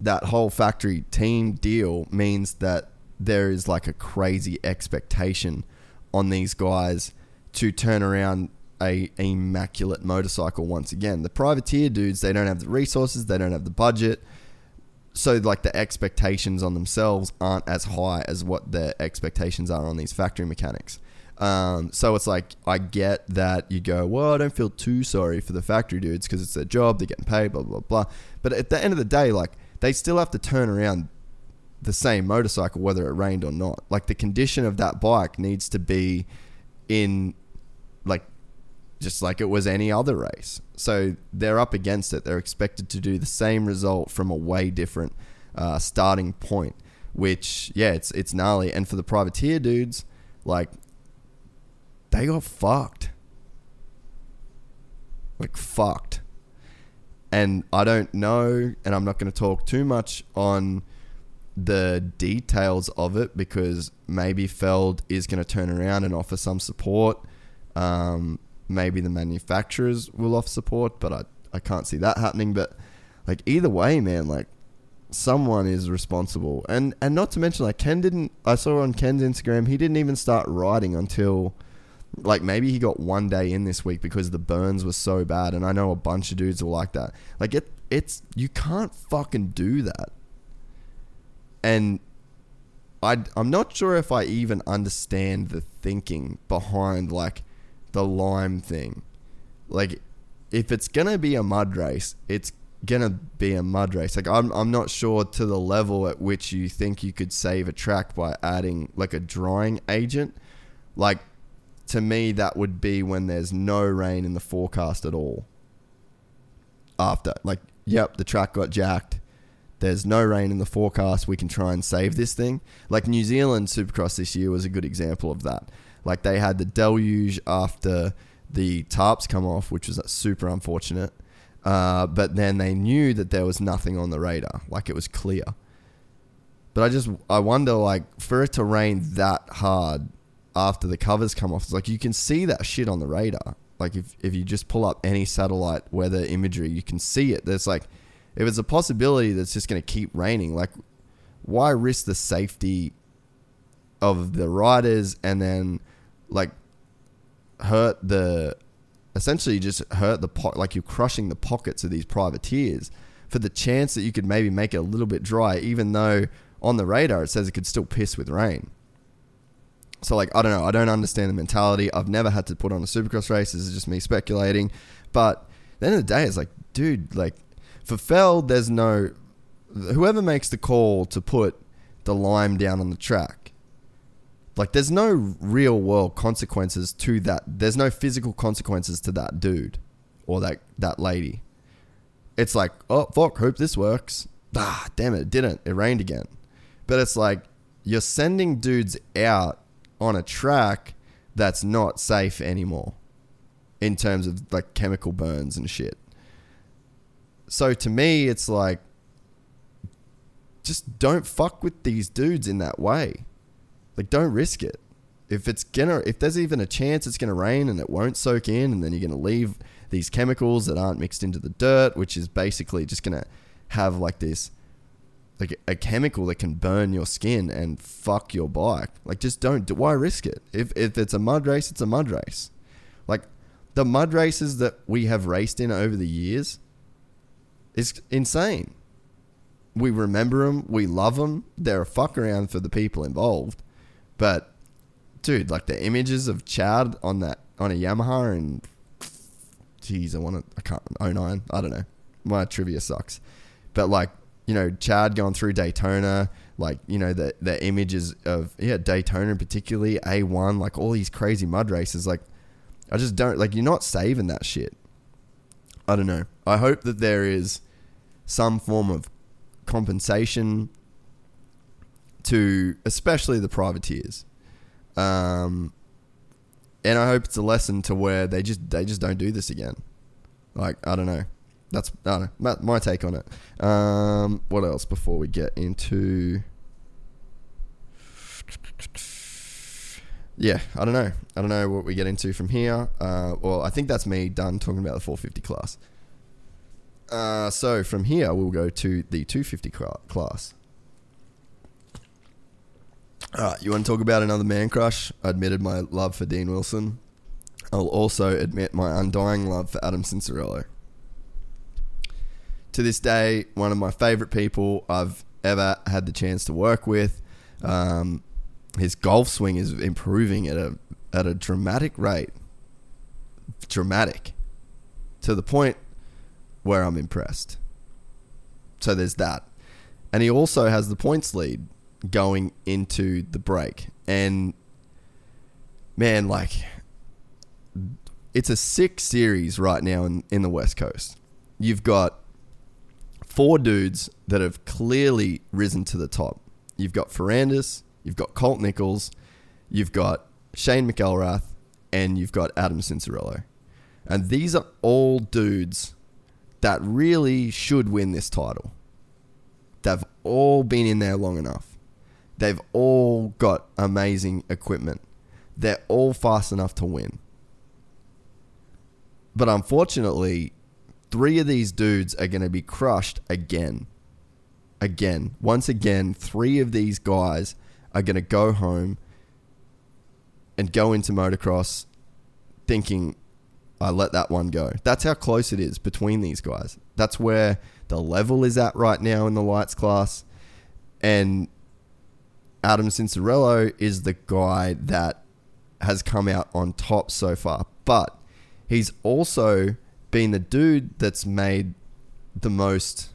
that whole factory team deal means that there is like a crazy expectation on these guys to turn around a immaculate motorcycle once again. The privateer dudes, they don't have the resources, they don't have the budget. So like the expectations on themselves aren't as high as what the expectations are on these factory mechanics. Um, so it's like I get that you go, well, I don't feel too sorry for the factory dudes because it's their job, they're getting paid, blah blah blah. But at the end of the day, like they still have to turn around the same motorcycle whether it rained or not. Like the condition of that bike needs to be in like just like it was any other race. So they're up against it. They're expected to do the same result from a way different uh, starting point. Which yeah, it's it's gnarly. And for the privateer dudes, like they got fucked. Like fucked. And I don't know, and I'm not going to talk too much on the details of it because maybe Feld is going to turn around and offer some support. Um, maybe the manufacturers will offer support, but I, I can't see that happening. But like either way, man, like someone is responsible. And and not to mention like Ken didn't I saw on Ken's Instagram, he didn't even start riding until like maybe he got one day in this week because the burns were so bad and I know a bunch of dudes are like that. Like it it's you can't fucking do that. And I I'm not sure if I even understand the thinking behind like the lime thing. Like, if it's gonna be a mud race, it's gonna be a mud race. Like, I'm I'm not sure to the level at which you think you could save a track by adding like a drying agent. Like, to me, that would be when there's no rain in the forecast at all. After, like, yep, the track got jacked. There's no rain in the forecast. We can try and save this thing. Like New Zealand Supercross this year was a good example of that. Like they had the deluge after the tarps come off, which was super unfortunate. Uh, but then they knew that there was nothing on the radar, like it was clear. But I just I wonder, like, for it to rain that hard after the covers come off, it's like you can see that shit on the radar. Like if if you just pull up any satellite weather imagery, you can see it. There's like if it's a possibility that's just going to keep raining, like why risk the safety of the riders and then like hurt the essentially just hurt the pot like you're crushing the pockets of these privateers for the chance that you could maybe make it a little bit dry even though on the radar it says it could still piss with rain so like i don't know i don't understand the mentality i've never had to put on a supercross race this is just me speculating but at the end of the day it's like dude like for Feld, there's no whoever makes the call to put the lime down on the track like, there's no real world consequences to that. There's no physical consequences to that dude or that, that lady. It's like, oh, fuck, hope this works. Ah, damn it, it didn't. It rained again. But it's like, you're sending dudes out on a track that's not safe anymore in terms of like chemical burns and shit. So to me, it's like, just don't fuck with these dudes in that way. Like, don't risk it. If it's gonna, if there's even a chance it's gonna rain and it won't soak in, and then you're gonna leave these chemicals that aren't mixed into the dirt, which is basically just gonna have like this, like a chemical that can burn your skin and fuck your bike. Like, just don't. Why risk it? If if it's a mud race, it's a mud race. Like the mud races that we have raced in over the years is insane. We remember them, we love them. They're a fuck around for the people involved. But dude, like the images of Chad on that on a Yamaha and jeez, I want to I can't 09, I don't know. my trivia sucks. But like, you know, Chad going through Daytona, like, you know, the the images of yeah, Daytona particularly, A one, like all these crazy mud races, like I just don't like you're not saving that shit. I don't know. I hope that there is some form of compensation to especially the privateers. Um, and I hope it's a lesson to where they just they just don't do this again. Like I don't know. That's know, my, my take on it. Um, what else before we get into? Yeah, I don't know. I don't know what we get into from here. Uh, well, I think that's me done talking about the 450 class. Uh, so from here, we'll go to the 250 cla- class. Alright, you want to talk about another man crush? I admitted my love for Dean Wilson. I'll also admit my undying love for Adam Cianciarulo. To this day, one of my favorite people I've ever had the chance to work with. Um, his golf swing is improving at a at a dramatic rate. Dramatic. To the point where I'm impressed. So there's that. And he also has the points lead going into the break. And man, like it's a sick series right now in, in the West Coast. You've got four dudes that have clearly risen to the top. You've got Ferrandis, you've got Colt Nichols, you've got Shane McElrath, and you've got Adam Cianciarulo. And these are all dudes that really should win this title. They've all been in there long enough. They've all got amazing equipment. They're all fast enough to win. But unfortunately, three of these dudes are going to be crushed again. Again. Once again, three of these guys are going to go home and go into motocross thinking, I let that one go. That's how close it is between these guys. That's where the level is at right now in the lights class. And Adam Cianciarulo is the guy that has come out on top so far. But he's also been the dude that's made the most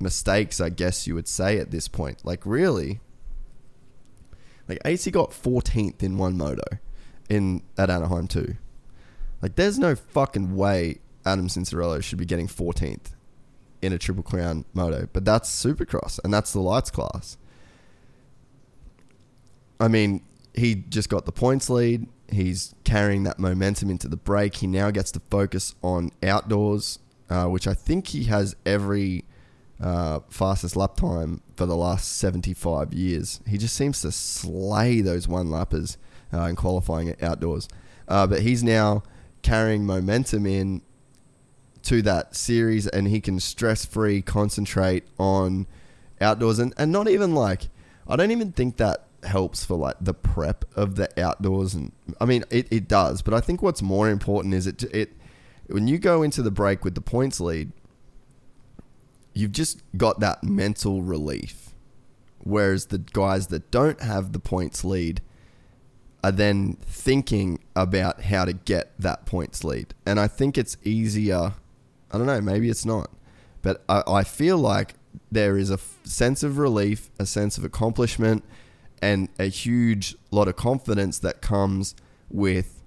mistakes, I guess you would say, at this point. Like, really? Like, AC got 14th in one moto in at Anaheim, too. Like, there's no fucking way Adam Cianciarulo should be getting 14th in a Triple Crown moto. But that's Supercross, and that's the lights class. I mean, he just got the points lead. He's carrying that momentum into the break. He now gets to focus on outdoors, uh, which I think he has every uh, fastest lap time for the last 75 years. He just seems to slay those one lappers uh, in qualifying outdoors. Uh, but he's now carrying momentum in to that series and he can stress free concentrate on outdoors and, and not even like I don't even think that helps for like the prep of the outdoors and I mean it, it does but I think what's more important is it it when you go into the break with the points lead you've just got that mental relief whereas the guys that don't have the points lead are then thinking about how to get that points lead. And I think it's easier I don't know maybe it's not but I, I feel like there is a f- sense of relief a sense of accomplishment and a huge lot of confidence that comes with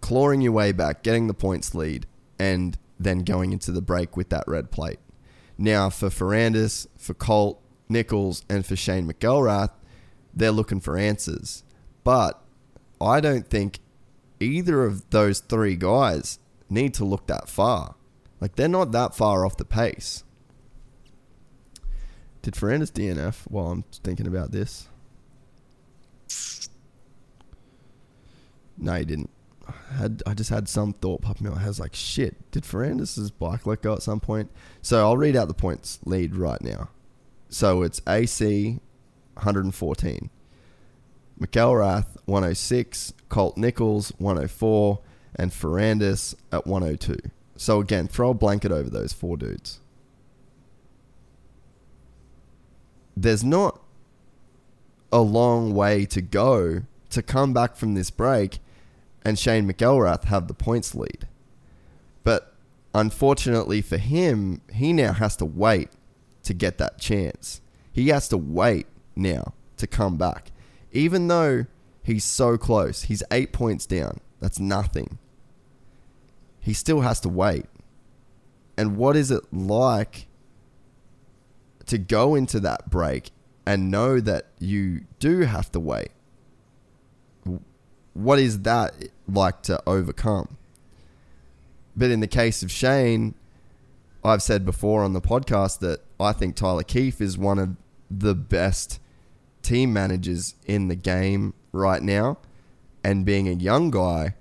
clawing your way back, getting the points lead, and then going into the break with that red plate. Now, for Ferrandis, for Colt, Nichols, and for Shane McElrath, they're looking for answers. But I don't think either of those three guys need to look that far. Like, they're not that far off the pace. Did Ferrandis DNF while I'm thinking about this? No, he didn't. I had I just had some thought pop in my head. I was like, shit, did Ferrandis' bike let go at some point? So I'll read out the points lead right now. So it's AC 114. McElrath 106, Colt Nichols 104, and Ferrandis at 102. So again, throw a blanket over those four dudes. There's not a long way to go to come back from this break and Shane McElrath have the points lead. But unfortunately for him, he now has to wait to get that chance. He has to wait now to come back. Even though he's so close, he's eight points down. That's nothing. He still has to wait. And what is it like to go into that break and know that you do have to wait? What is that like to overcome? But in the case of Shane, I've said before on the podcast that I think Tyler Keefe is one of the best team managers in the game right now. And being a young guy,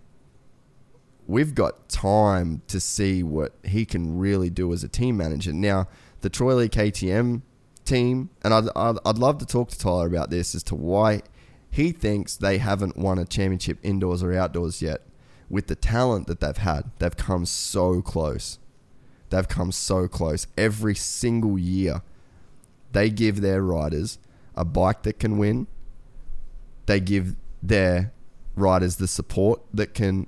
we've got time to see what he can really do as a team manager. Now, the Troy Lee KTM team, and I'd, I'd, I'd love to talk to Tyler about this as to why he thinks they haven't won a championship indoors or outdoors yet. With the talent that they've had, they've come so close. They've come so close. Every single year, they give their riders a bike that can win. They give their riders the support that can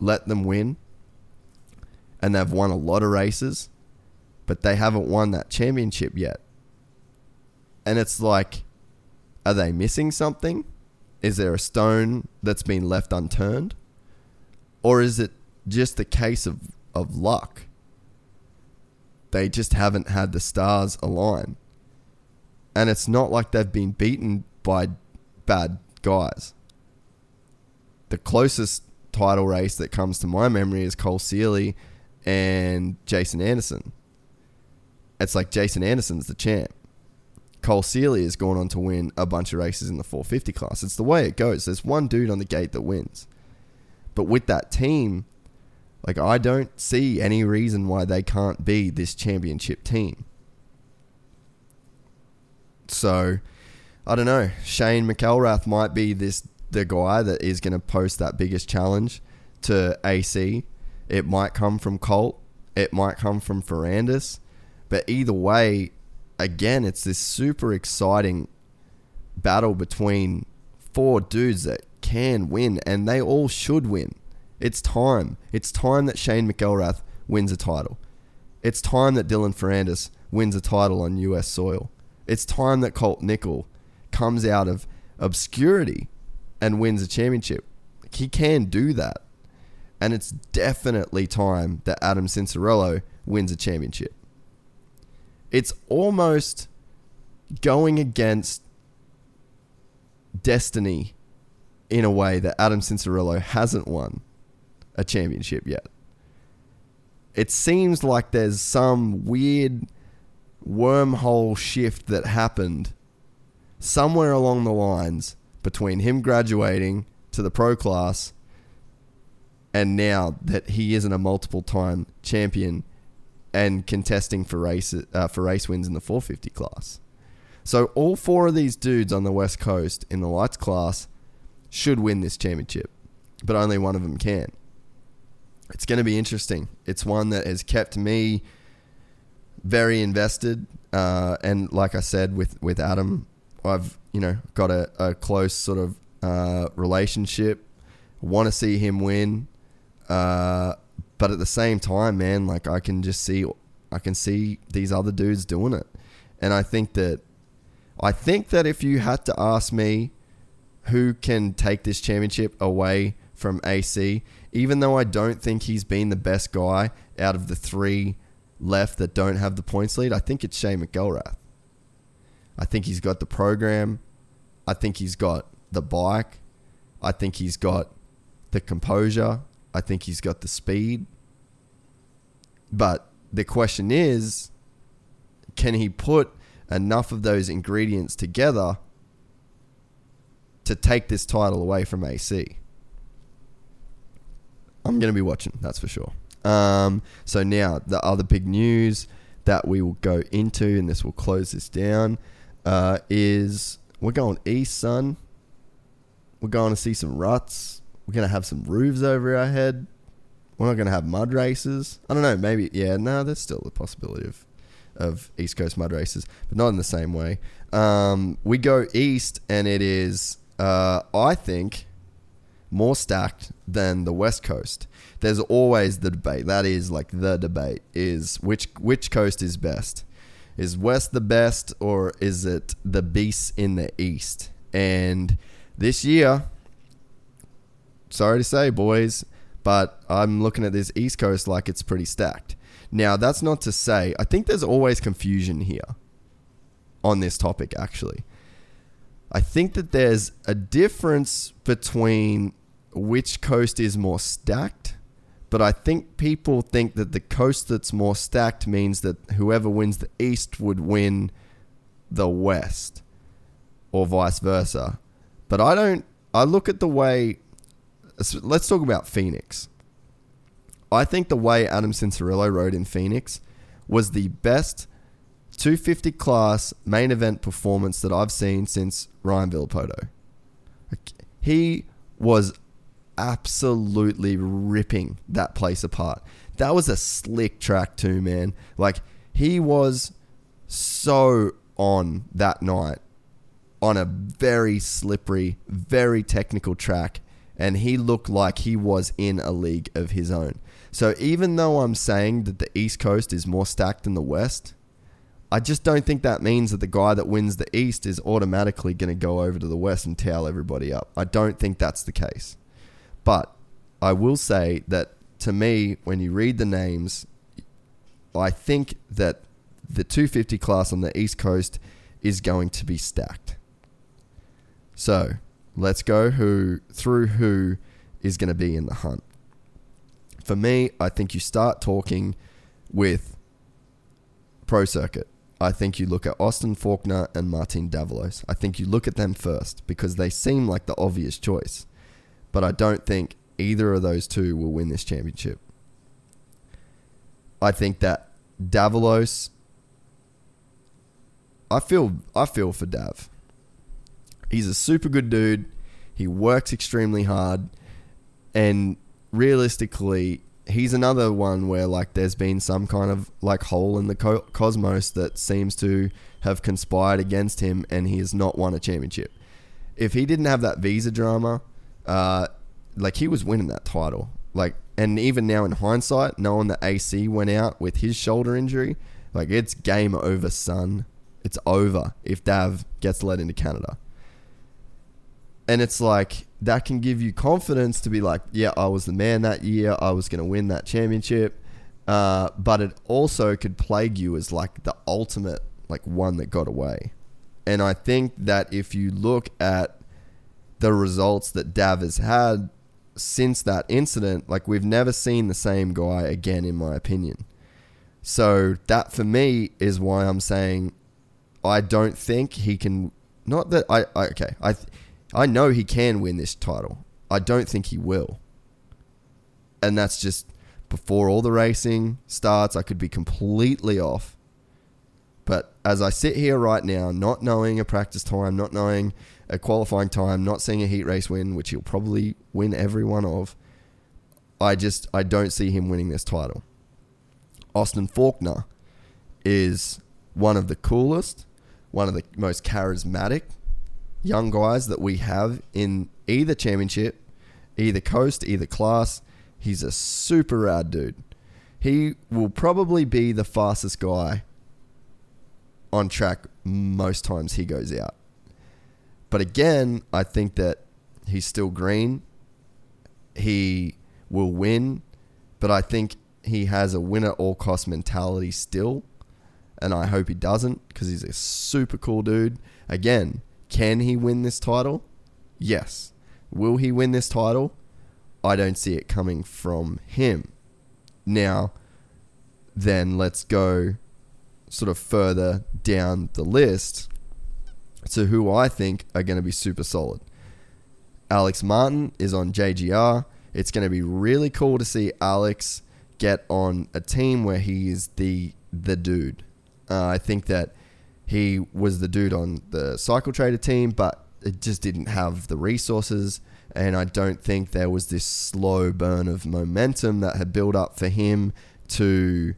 let them win. And they've won a lot of races, but they haven't won that championship yet. And it's like, are they missing something? Is there a stone that's been left unturned? Or is it just a case of, of luck? They just haven't had the stars align. And it's not like they've been beaten by bad guys. The closest title race that comes to my memory is Cole Seely and Jason Anderson. It's like Jason Anderson's the champ. Cole Seely has gone on to win a bunch of races in the 450 class. It's the way it goes. There's one dude on the gate that wins. But with that team, like I don't see any reason why they can't be this championship team. So, I don't know. Shane McElrath might be this the guy that is going to post that biggest challenge to AC. It might come from Colt. It might come from Ferrandis. But either way, again, it's this super exciting battle between four dudes that can win, and they all should win. It's time. It's time that Shane McElrath wins a title. It's time that Dylan Ferrandis wins a title on US soil. It's time that Colt Nichols comes out of obscurity and wins a championship. He can do that. And it's definitely time that Adam Cianciarulo wins a championship. It's almost going against destiny in a way that Adam Cianciarulo hasn't won a championship yet. It seems like there's some weird wormhole shift that happened somewhere along the lines between him graduating to the pro class and now that he isn't a multiple time champion and contesting for race uh, for race wins in the 450 class. So all four of these dudes on the west coast in the lights class should win this championship, but only one of them can. It's going to be interesting. It's one that has kept me very invested, uh, and like I said with with Adam, I've you know got a, a close sort of uh, relationship. Want to see him win, uh, but at the same time, man, like I can just see I can see these other dudes doing it, and I think that I think that if you had to ask me who can take this championship away from AC, even though I don't think he's been the best guy out of the three left that don't have the points lead, I think it's Shane McElrath. I think he's got the program. I think he's got the bike. I think he's got the composure. I think he's got the speed. But the question is can he put enough of those ingredients together to take this title away from AC? I'm going to be watching, that's for sure. Um, so now the other big news that we will go into, and this will close this down, uh, is we're going east, son. We're going to see some ruts. We're going to have some roofs over our head. We're not going to have mud races. I don't know. Maybe yeah. No, there's still the possibility of of East Coast mud races, but not in the same way. Um, we go east, and it is uh, I think more stacked than the West Coast? There's always the debate. That is like the debate is which which coast is best? Is West the best or is it the beasts in the East? And this year, sorry to say, boys, but I'm looking at this East Coast like it's pretty stacked. Now, that's not to say, I think there's always confusion here on this topic, actually. I think that there's a difference between which coast is more stacked, but I think people think that the coast that's more stacked means that whoever wins the East would win the West, or vice versa. But I don't, I look at the way, let's talk about Phoenix. I think the way Adam Cianciarulo rode in Phoenix was the best 250 class main event performance that I've seen since Ryan Villopoto. He was absolutely ripping that place apart. That was a slick track too, man. Like he was so on that night on a very slippery, very technical track and he looked like he was in a league of his own. So even though I'm saying that the East Coast is more stacked than the West, I just don't think that means that the guy that wins the East is automatically going to go over to the West and towel everybody up. I don't think that's the case. But I will say that to me, when you read the names, I think that the 250 class on the East Coast is going to be stacked. So let's go who through who is going to be in the hunt for me, I think you start talking with Pro Circuit. I think you look at Austin Forkner and Martin Davalos. I think you look at them first because they seem like the obvious choice. But I don't think either of those two will win this championship. I think that Davalos I feel I feel for Dav. He's a super good dude. He works extremely hard and realistically, he's another one where like there's been some kind of like hole in the co- cosmos that seems to have conspired against him, and he has not won a championship. If he didn't have that visa drama, uh, like he was winning that title. Like, and even now in hindsight, knowing that AC went out with his shoulder injury, like it's game over, son. It's over if Dav gets led into Canada. And it's like that can give you confidence to be like, yeah, I was the man that year. I was going to win that championship. Uh, but it also could plague you as like the ultimate like one that got away. And I think that if you look at the results that Dav has had since that incident, like we've never seen the same guy again, in my opinion. So that for me is why I'm saying I don't think he can. Not that I, I okay. I I know he can win this title. I don't think he will. And that's just before all the racing starts. I could be completely off. But as I sit here right now, not knowing a practice time, not knowing a qualifying time, not seeing a heat race win, which he'll probably win every one of, I just I don't see him winning this title. Austin Forkner is one of the coolest, one of the most charismatic, young guys that we have in either championship, either coast, either class. He's a super rad dude. He will probably be the fastest guy on track most times he goes out. But again, I think that he's still green. He will win, but I think he has a win at all cost mentality still. And I hope he doesn't because he's a super cool dude. Again, can he win this title? Yes. Will he win this title? I don't see it coming from him. Now, then let's go sort of further down the list to who I think are going to be super solid. Alex Martin is on JGR. It's going to be really cool to see Alex get on a team where he is the the dude. Uh, I think that he was the dude on the Cycle Trader team, but it just didn't have the resources. And I don't think there was this slow burn of momentum that had built up for him to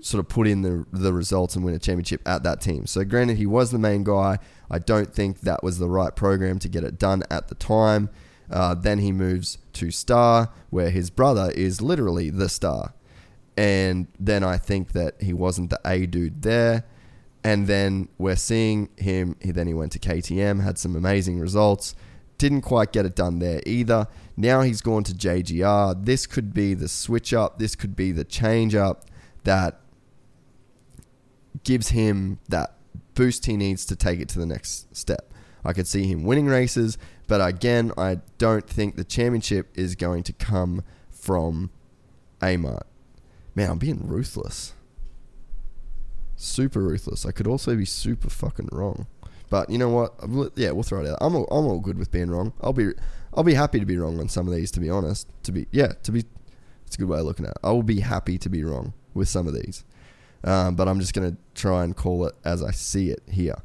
sort of put in the the results and win a championship at that team. So granted, he was the main guy. I don't think that was the right program to get it done at the time. Uh, then he moves to Star, where his brother is literally the star. And then I think that he wasn't the A dude there. And then we're seeing him. He, then he went to KTM, had some amazing results. Didn't quite get it done there either. Now he's gone to JGR. This could be the switch up. This could be the change up that gives him that boost he needs to take it to the next step. I could see him winning races, but again, I don't think the championship is going to come from Amart. Man, I'm being ruthless. Super ruthless. I could also be super fucking wrong. But you know what? Yeah, we'll throw it out. I'm all, I'm all good with being wrong. I'll be I'll be happy to be wrong on some of these. To be honest, to be yeah, to be it's a good way of looking at it. I will be happy to be wrong with some of these, um, but I'm just gonna try and call it as I see it here.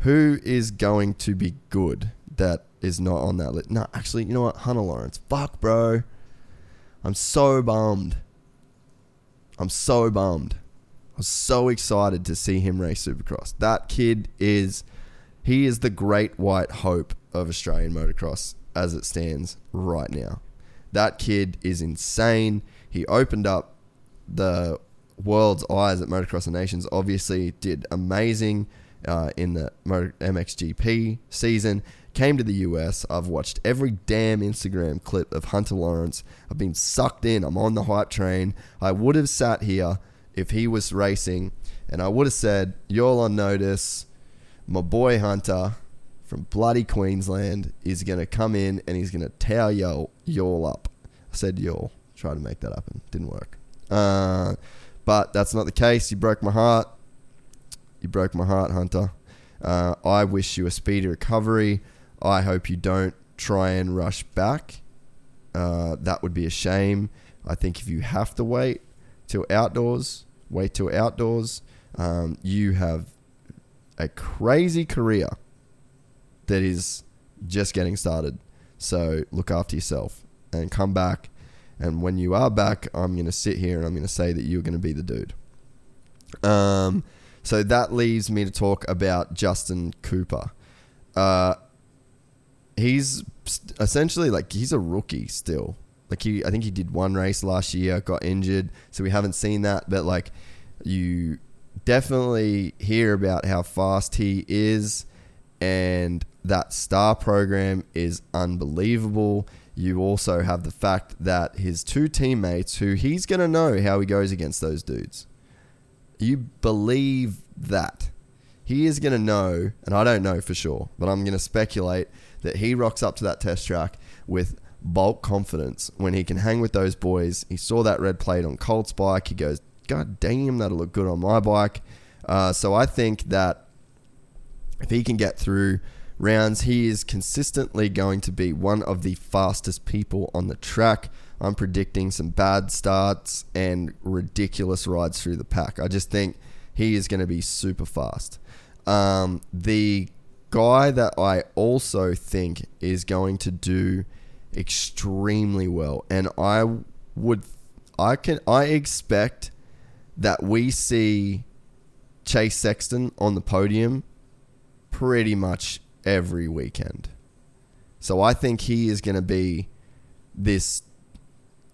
Who is going to be good that is not on that list? No, actually, you know what? Hunter Lawrence. Fuck, bro. I'm so bummed. I'm so bummed. I was so excited to see him race Supercross. That kid is he is the great white hope of Australian motocross as it stands right now. That kid is insane. He opened up the world's eyes at Motocross of Nations. Obviously, did amazing uh, in the MXGP season. Came to the US. I've watched every damn Instagram clip of Hunter Lawrence. I've been sucked in. I'm on the hype train. I would have sat here if he was racing, and I would have said, "You're on notice." my boy Hunter from bloody Queensland is to come in and he's to tear y'all, y'all up. I said y'all. Try to make that happen. Didn't work. Uh, but that's not the case. You broke my heart. You broke my heart, Hunter. Uh, I wish you a speedy recovery. I hope you don't try and rush back. Uh, that would be a shame. I think if you have to wait till outdoors, wait till outdoors. Um, you have a crazy career that is just getting started. So look after yourself and come back. And when you are back, I'm going to sit here and I'm going to say that you're going to be the dude. Um, so that leaves me to talk about Justin Cooper. Uh, he's essentially like he's a rookie still. Like he, I think he did one race last year, got injured, so we haven't seen that. But like you definitely hear about how fast he is, and that star program is unbelievable. You also have the fact that his two teammates, who he's going to know how he goes against those dudes. You believe that. He is going to know, and I don't know for sure, but I'm going to speculate that he rocks up to that test track with bulk confidence when he can hang with those boys. He saw that red plate on Colt's bike. He goes, God damn, that'll look good on my bike. Uh, so I think that if he can get through rounds, he is consistently going to be one of the fastest people on the track. I'm predicting some bad starts and ridiculous rides through the pack. I just think he is going to be super fast. Um, the guy that I also think is going to do extremely well, and I would, I can, I expect that we see Chase Sexton on the podium pretty much every weekend. So I think he is going to be this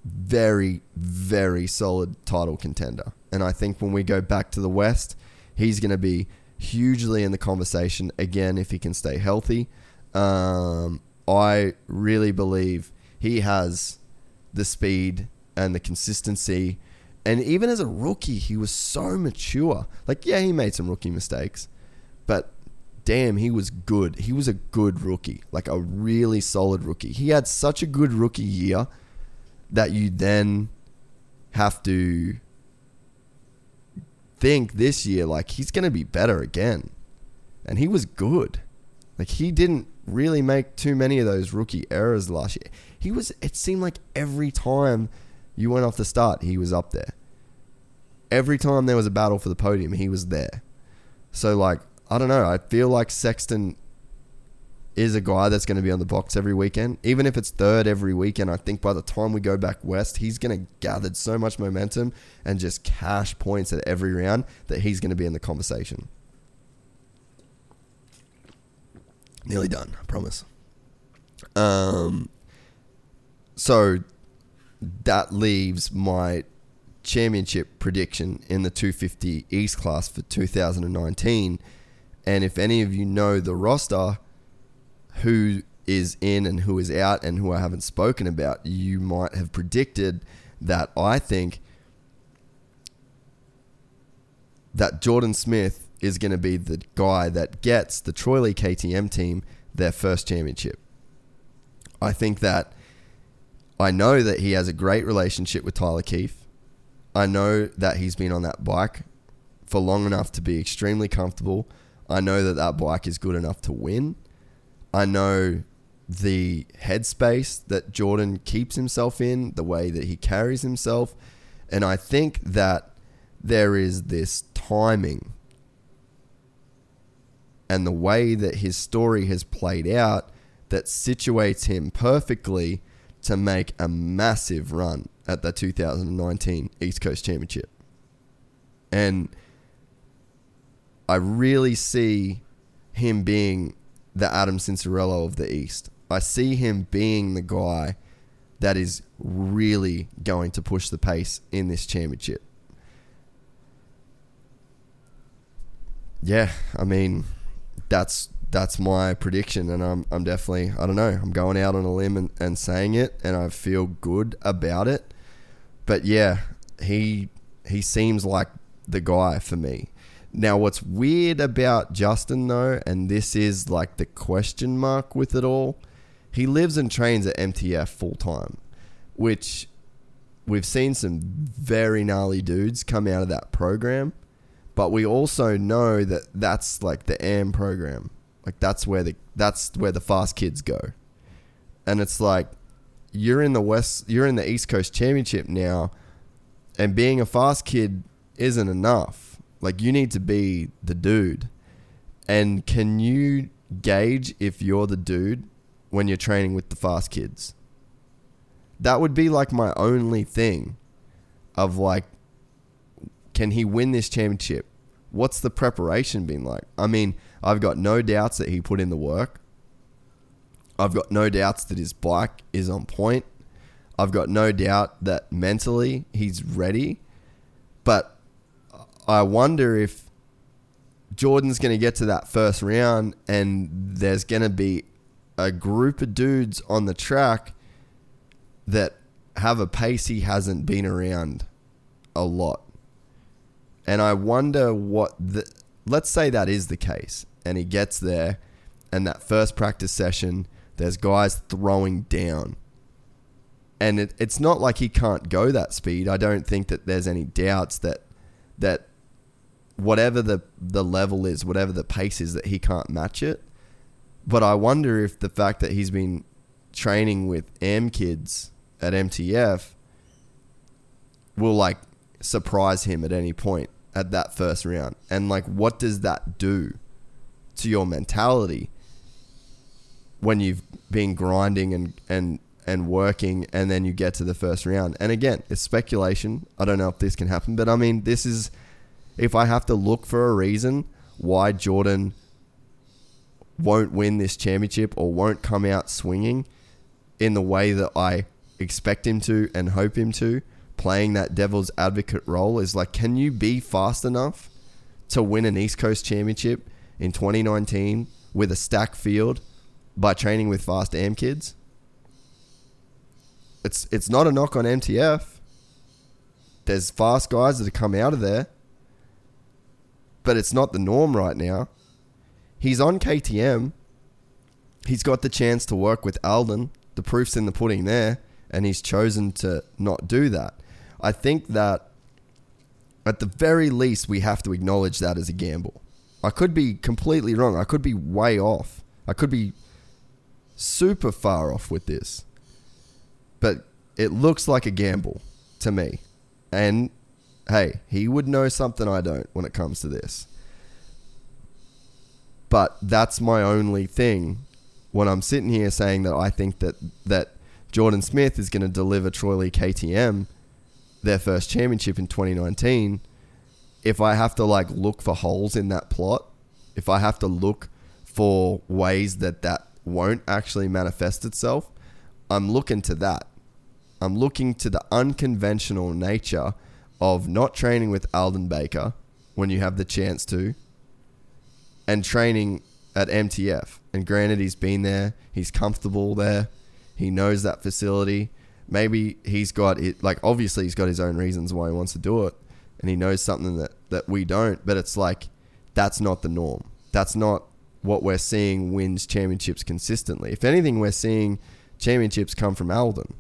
very, very solid title contender. And I think when we go back to the West, he's going to be hugely in the conversation again if he can stay healthy. Um, I really believe he has the speed and the consistency and even as a rookie, he was so mature. Like, yeah, he made some rookie mistakes, but damn, he was good. He was a good rookie, like a really solid rookie. He had such a good rookie year that you then have to think this year, like, he's going to be better again. And he was good. Like, he didn't really make too many of those rookie errors last year. He was, it seemed like every time you went off the start, he was up there. Every time there was a battle for the podium, he was there. So, like, I don't know. I feel like Sexton is a guy that's going to be on the box every weekend. Even if it's third every weekend, I think by the time we go back west, he's going to gather so much momentum and just cash points at every round that he's going to be in the conversation. Nearly done, I promise. Um, So that leaves my championship prediction in the 250 East class for 2019. And if any of you know the roster, who is in and who is out and who I haven't spoken about, you might have predicted that I think that Jordan Smith is going to be the guy that gets the Troy Lee KTM team their first championship. I think that I know that he has a great relationship with Tyler Keefe. I know that he's been on that bike for long enough to be extremely comfortable. I know that that bike is good enough to win. I know the headspace that Jordan keeps himself in, the way that he carries himself. And I think that there is this timing and the way that his story has played out that situates him perfectly to make a massive run at the 2019 East Coast Championship. And I really see him being the Adam Cianciarulo of the East. I see him being the guy that is really going to push the pace in this championship. Yeah, I mean, that's that's my prediction, and I'm I'm definitely I don't know I'm going out on a limb and, and saying it, and I feel good about it. But yeah, he he seems like the guy for me. Now, what's weird about Justin though, and this is like the question mark with it all, he lives and trains at MTF full time, which we've seen some very gnarly dudes come out of that program, but we also know that that's like the AM program. Like that's where the that's where the fast kids go. And it's like you're in the West you're in the East Coast Championship now and being a fast kid isn't enough. Like you need to be the dude. And can you gauge if you're the dude when you're training with the fast kids? That would be like my only thing of like can he win this championship? What's the preparation been like? I mean, I've got no doubts that he put in the work. I've got no doubts that his bike is on point. I've got no doubt that mentally he's ready. But I wonder if Jordan's going to get to that first round and there's going to be a group of dudes on the track that have a pace he hasn't been around a lot. And I wonder what the. Let's say that is the case and he gets there, and that first practice session, there's guys throwing down. And it, it's not like he can't go that speed. I don't think that there's any doubts that that whatever the the level is, whatever the pace is, that he can't match it. But I wonder if the fact that he's been training with M kids at MTF will like surprise him at any point at that first round. And like what does that do to your mentality when you've been grinding and and and working and then you get to the first round. And again, it's speculation. I don't know if this can happen, but I mean, this is if I have to look for a reason why Jordan won't win this championship or won't come out swinging in the way that I expect him to and hope him to, playing that devil's advocate role is like, can you be fast enough to win an East Coast championship in 2019 with a stack field by training with fast AM kids. It's it's not a knock on MTF. There's fast guys that have come out of there, but it's not the norm right now. He's on KTM. He's got the chance to work with Aldon. The proof's in the pudding there, and he's chosen to not do that. I think that at the very least, we have to acknowledge that as a gamble. I could be completely wrong. I could be way off. I could be super far off with this. But it looks like a gamble to me. And hey, he would know something I don't when it comes to this. But that's my only thing when I'm sitting here saying that I think that that Jordan Smith is going to deliver Troy Lee KTM their first championship in 2019 if I have to like look for holes in that plot, if I have to look for ways that that won't actually manifest itself, I'm looking to that. I'm looking to the unconventional nature of not training with Aldon Baker when you have the chance to, and training at MTF. And granted, he's been there, he's comfortable there, he knows that facility. Maybe he's got it, like, obviously, he's got his own reasons why he wants to do it, and he knows something that, that we don't, but it's like, that's not the norm. That's not what we're seeing wins championships consistently. If anything, we're seeing championships come from Aldon.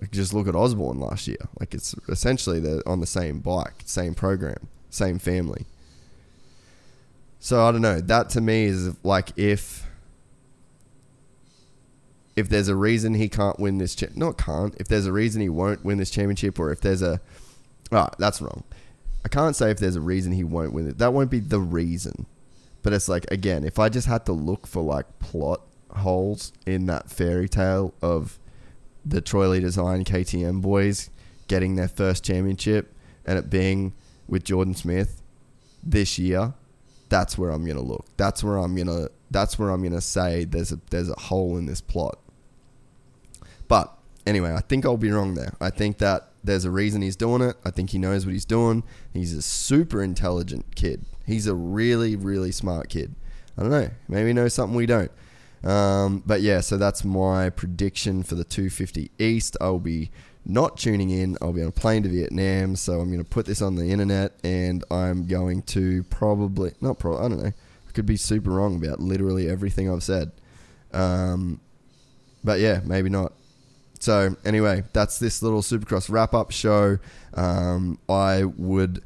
Like just look at Osborne last year. Like it's essentially they're on the same bike, same program, same family. So I don't know. That to me is like if if there's a reason he can't win this, cha- not can't. If there's a reason he won't win this championship, or if there's a, ah, that's wrong. I can't say if there's a reason he won't win it. That won't be the reason. But it's like again, if I just had to look for like plot holes in that fairy tale of the Troy Lee Design KTM boys getting their first championship and it being with Jordan Smith this year, that's where I'm gonna look. That's where I'm gonna. That's where I'm gonna say there's a there's a hole in this plot. But anyway, I think I'll be wrong there. I think that there's a reason he's doing it. I think he knows what he's doing. He's a super intelligent kid. He's a really really smart kid. I don't know. Maybe he knows something we don't. Um, but yeah, so that's my prediction for the 250 East. I'll be not tuning in. I'll be on a plane to Vietnam, so I'm going to put this on the internet, and I'm going to probably not probably I don't know. I could be super wrong about literally everything I've said. Um, but yeah, maybe not. So anyway, that's this little Supercross wrap up show. Um, I would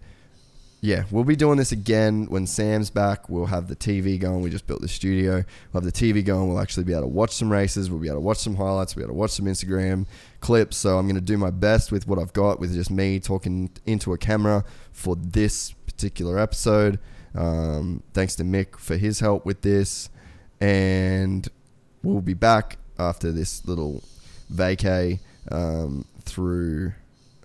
yeah, we'll be doing this again when Sam's back. We'll have the TV going. We just built the studio. We'll have the TV going. We'll actually be able to watch some races. We'll be able to watch some highlights. We'll be able to watch some Instagram clips. So I'm going to do my best with what I've got with just me talking into a camera for this particular episode. Um, thanks to Mick for his help with this. And we'll be back after this little vacay um, through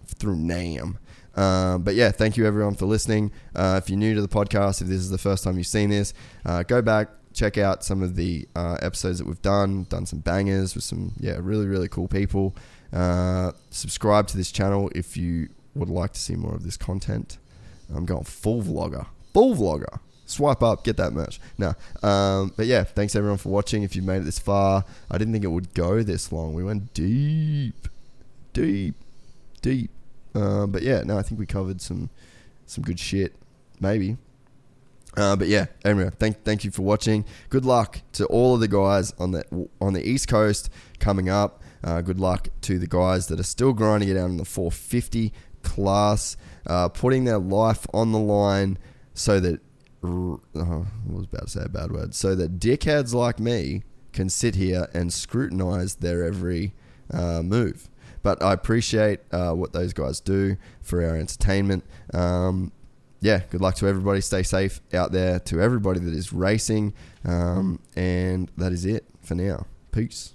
through NAM. Um, but yeah, thank you everyone for listening. Uh, if you're new to the podcast, if this is the first time you've seen this, uh, go back, check out some of the uh, episodes that we've done. Done some bangers with some yeah really really cool people. Uh, subscribe to this channel if you would like to see more of this content. I'm going full vlogger, full vlogger. Swipe up, get that merch. No, um, but yeah, thanks everyone for watching. If you've made it this far, I didn't think it would go this long. We went deep, deep, deep. Uh, but yeah, no, I think we covered some some good shit. Maybe. Uh, but yeah, anyway, thank thank you for watching. Good luck to all of the guys on the on the East Coast coming up. Uh, good luck to the guys that are still grinding it out in the 450 class, uh, putting their life on the line so that oh, I was about to say a bad word, so that dickheads like me can sit here and scrutinize their every uh, move. But I appreciate uh, what those guys do for our entertainment. Um, yeah, good luck to everybody. Stay safe out there to everybody that is racing. Um, and that is it for now. Peace.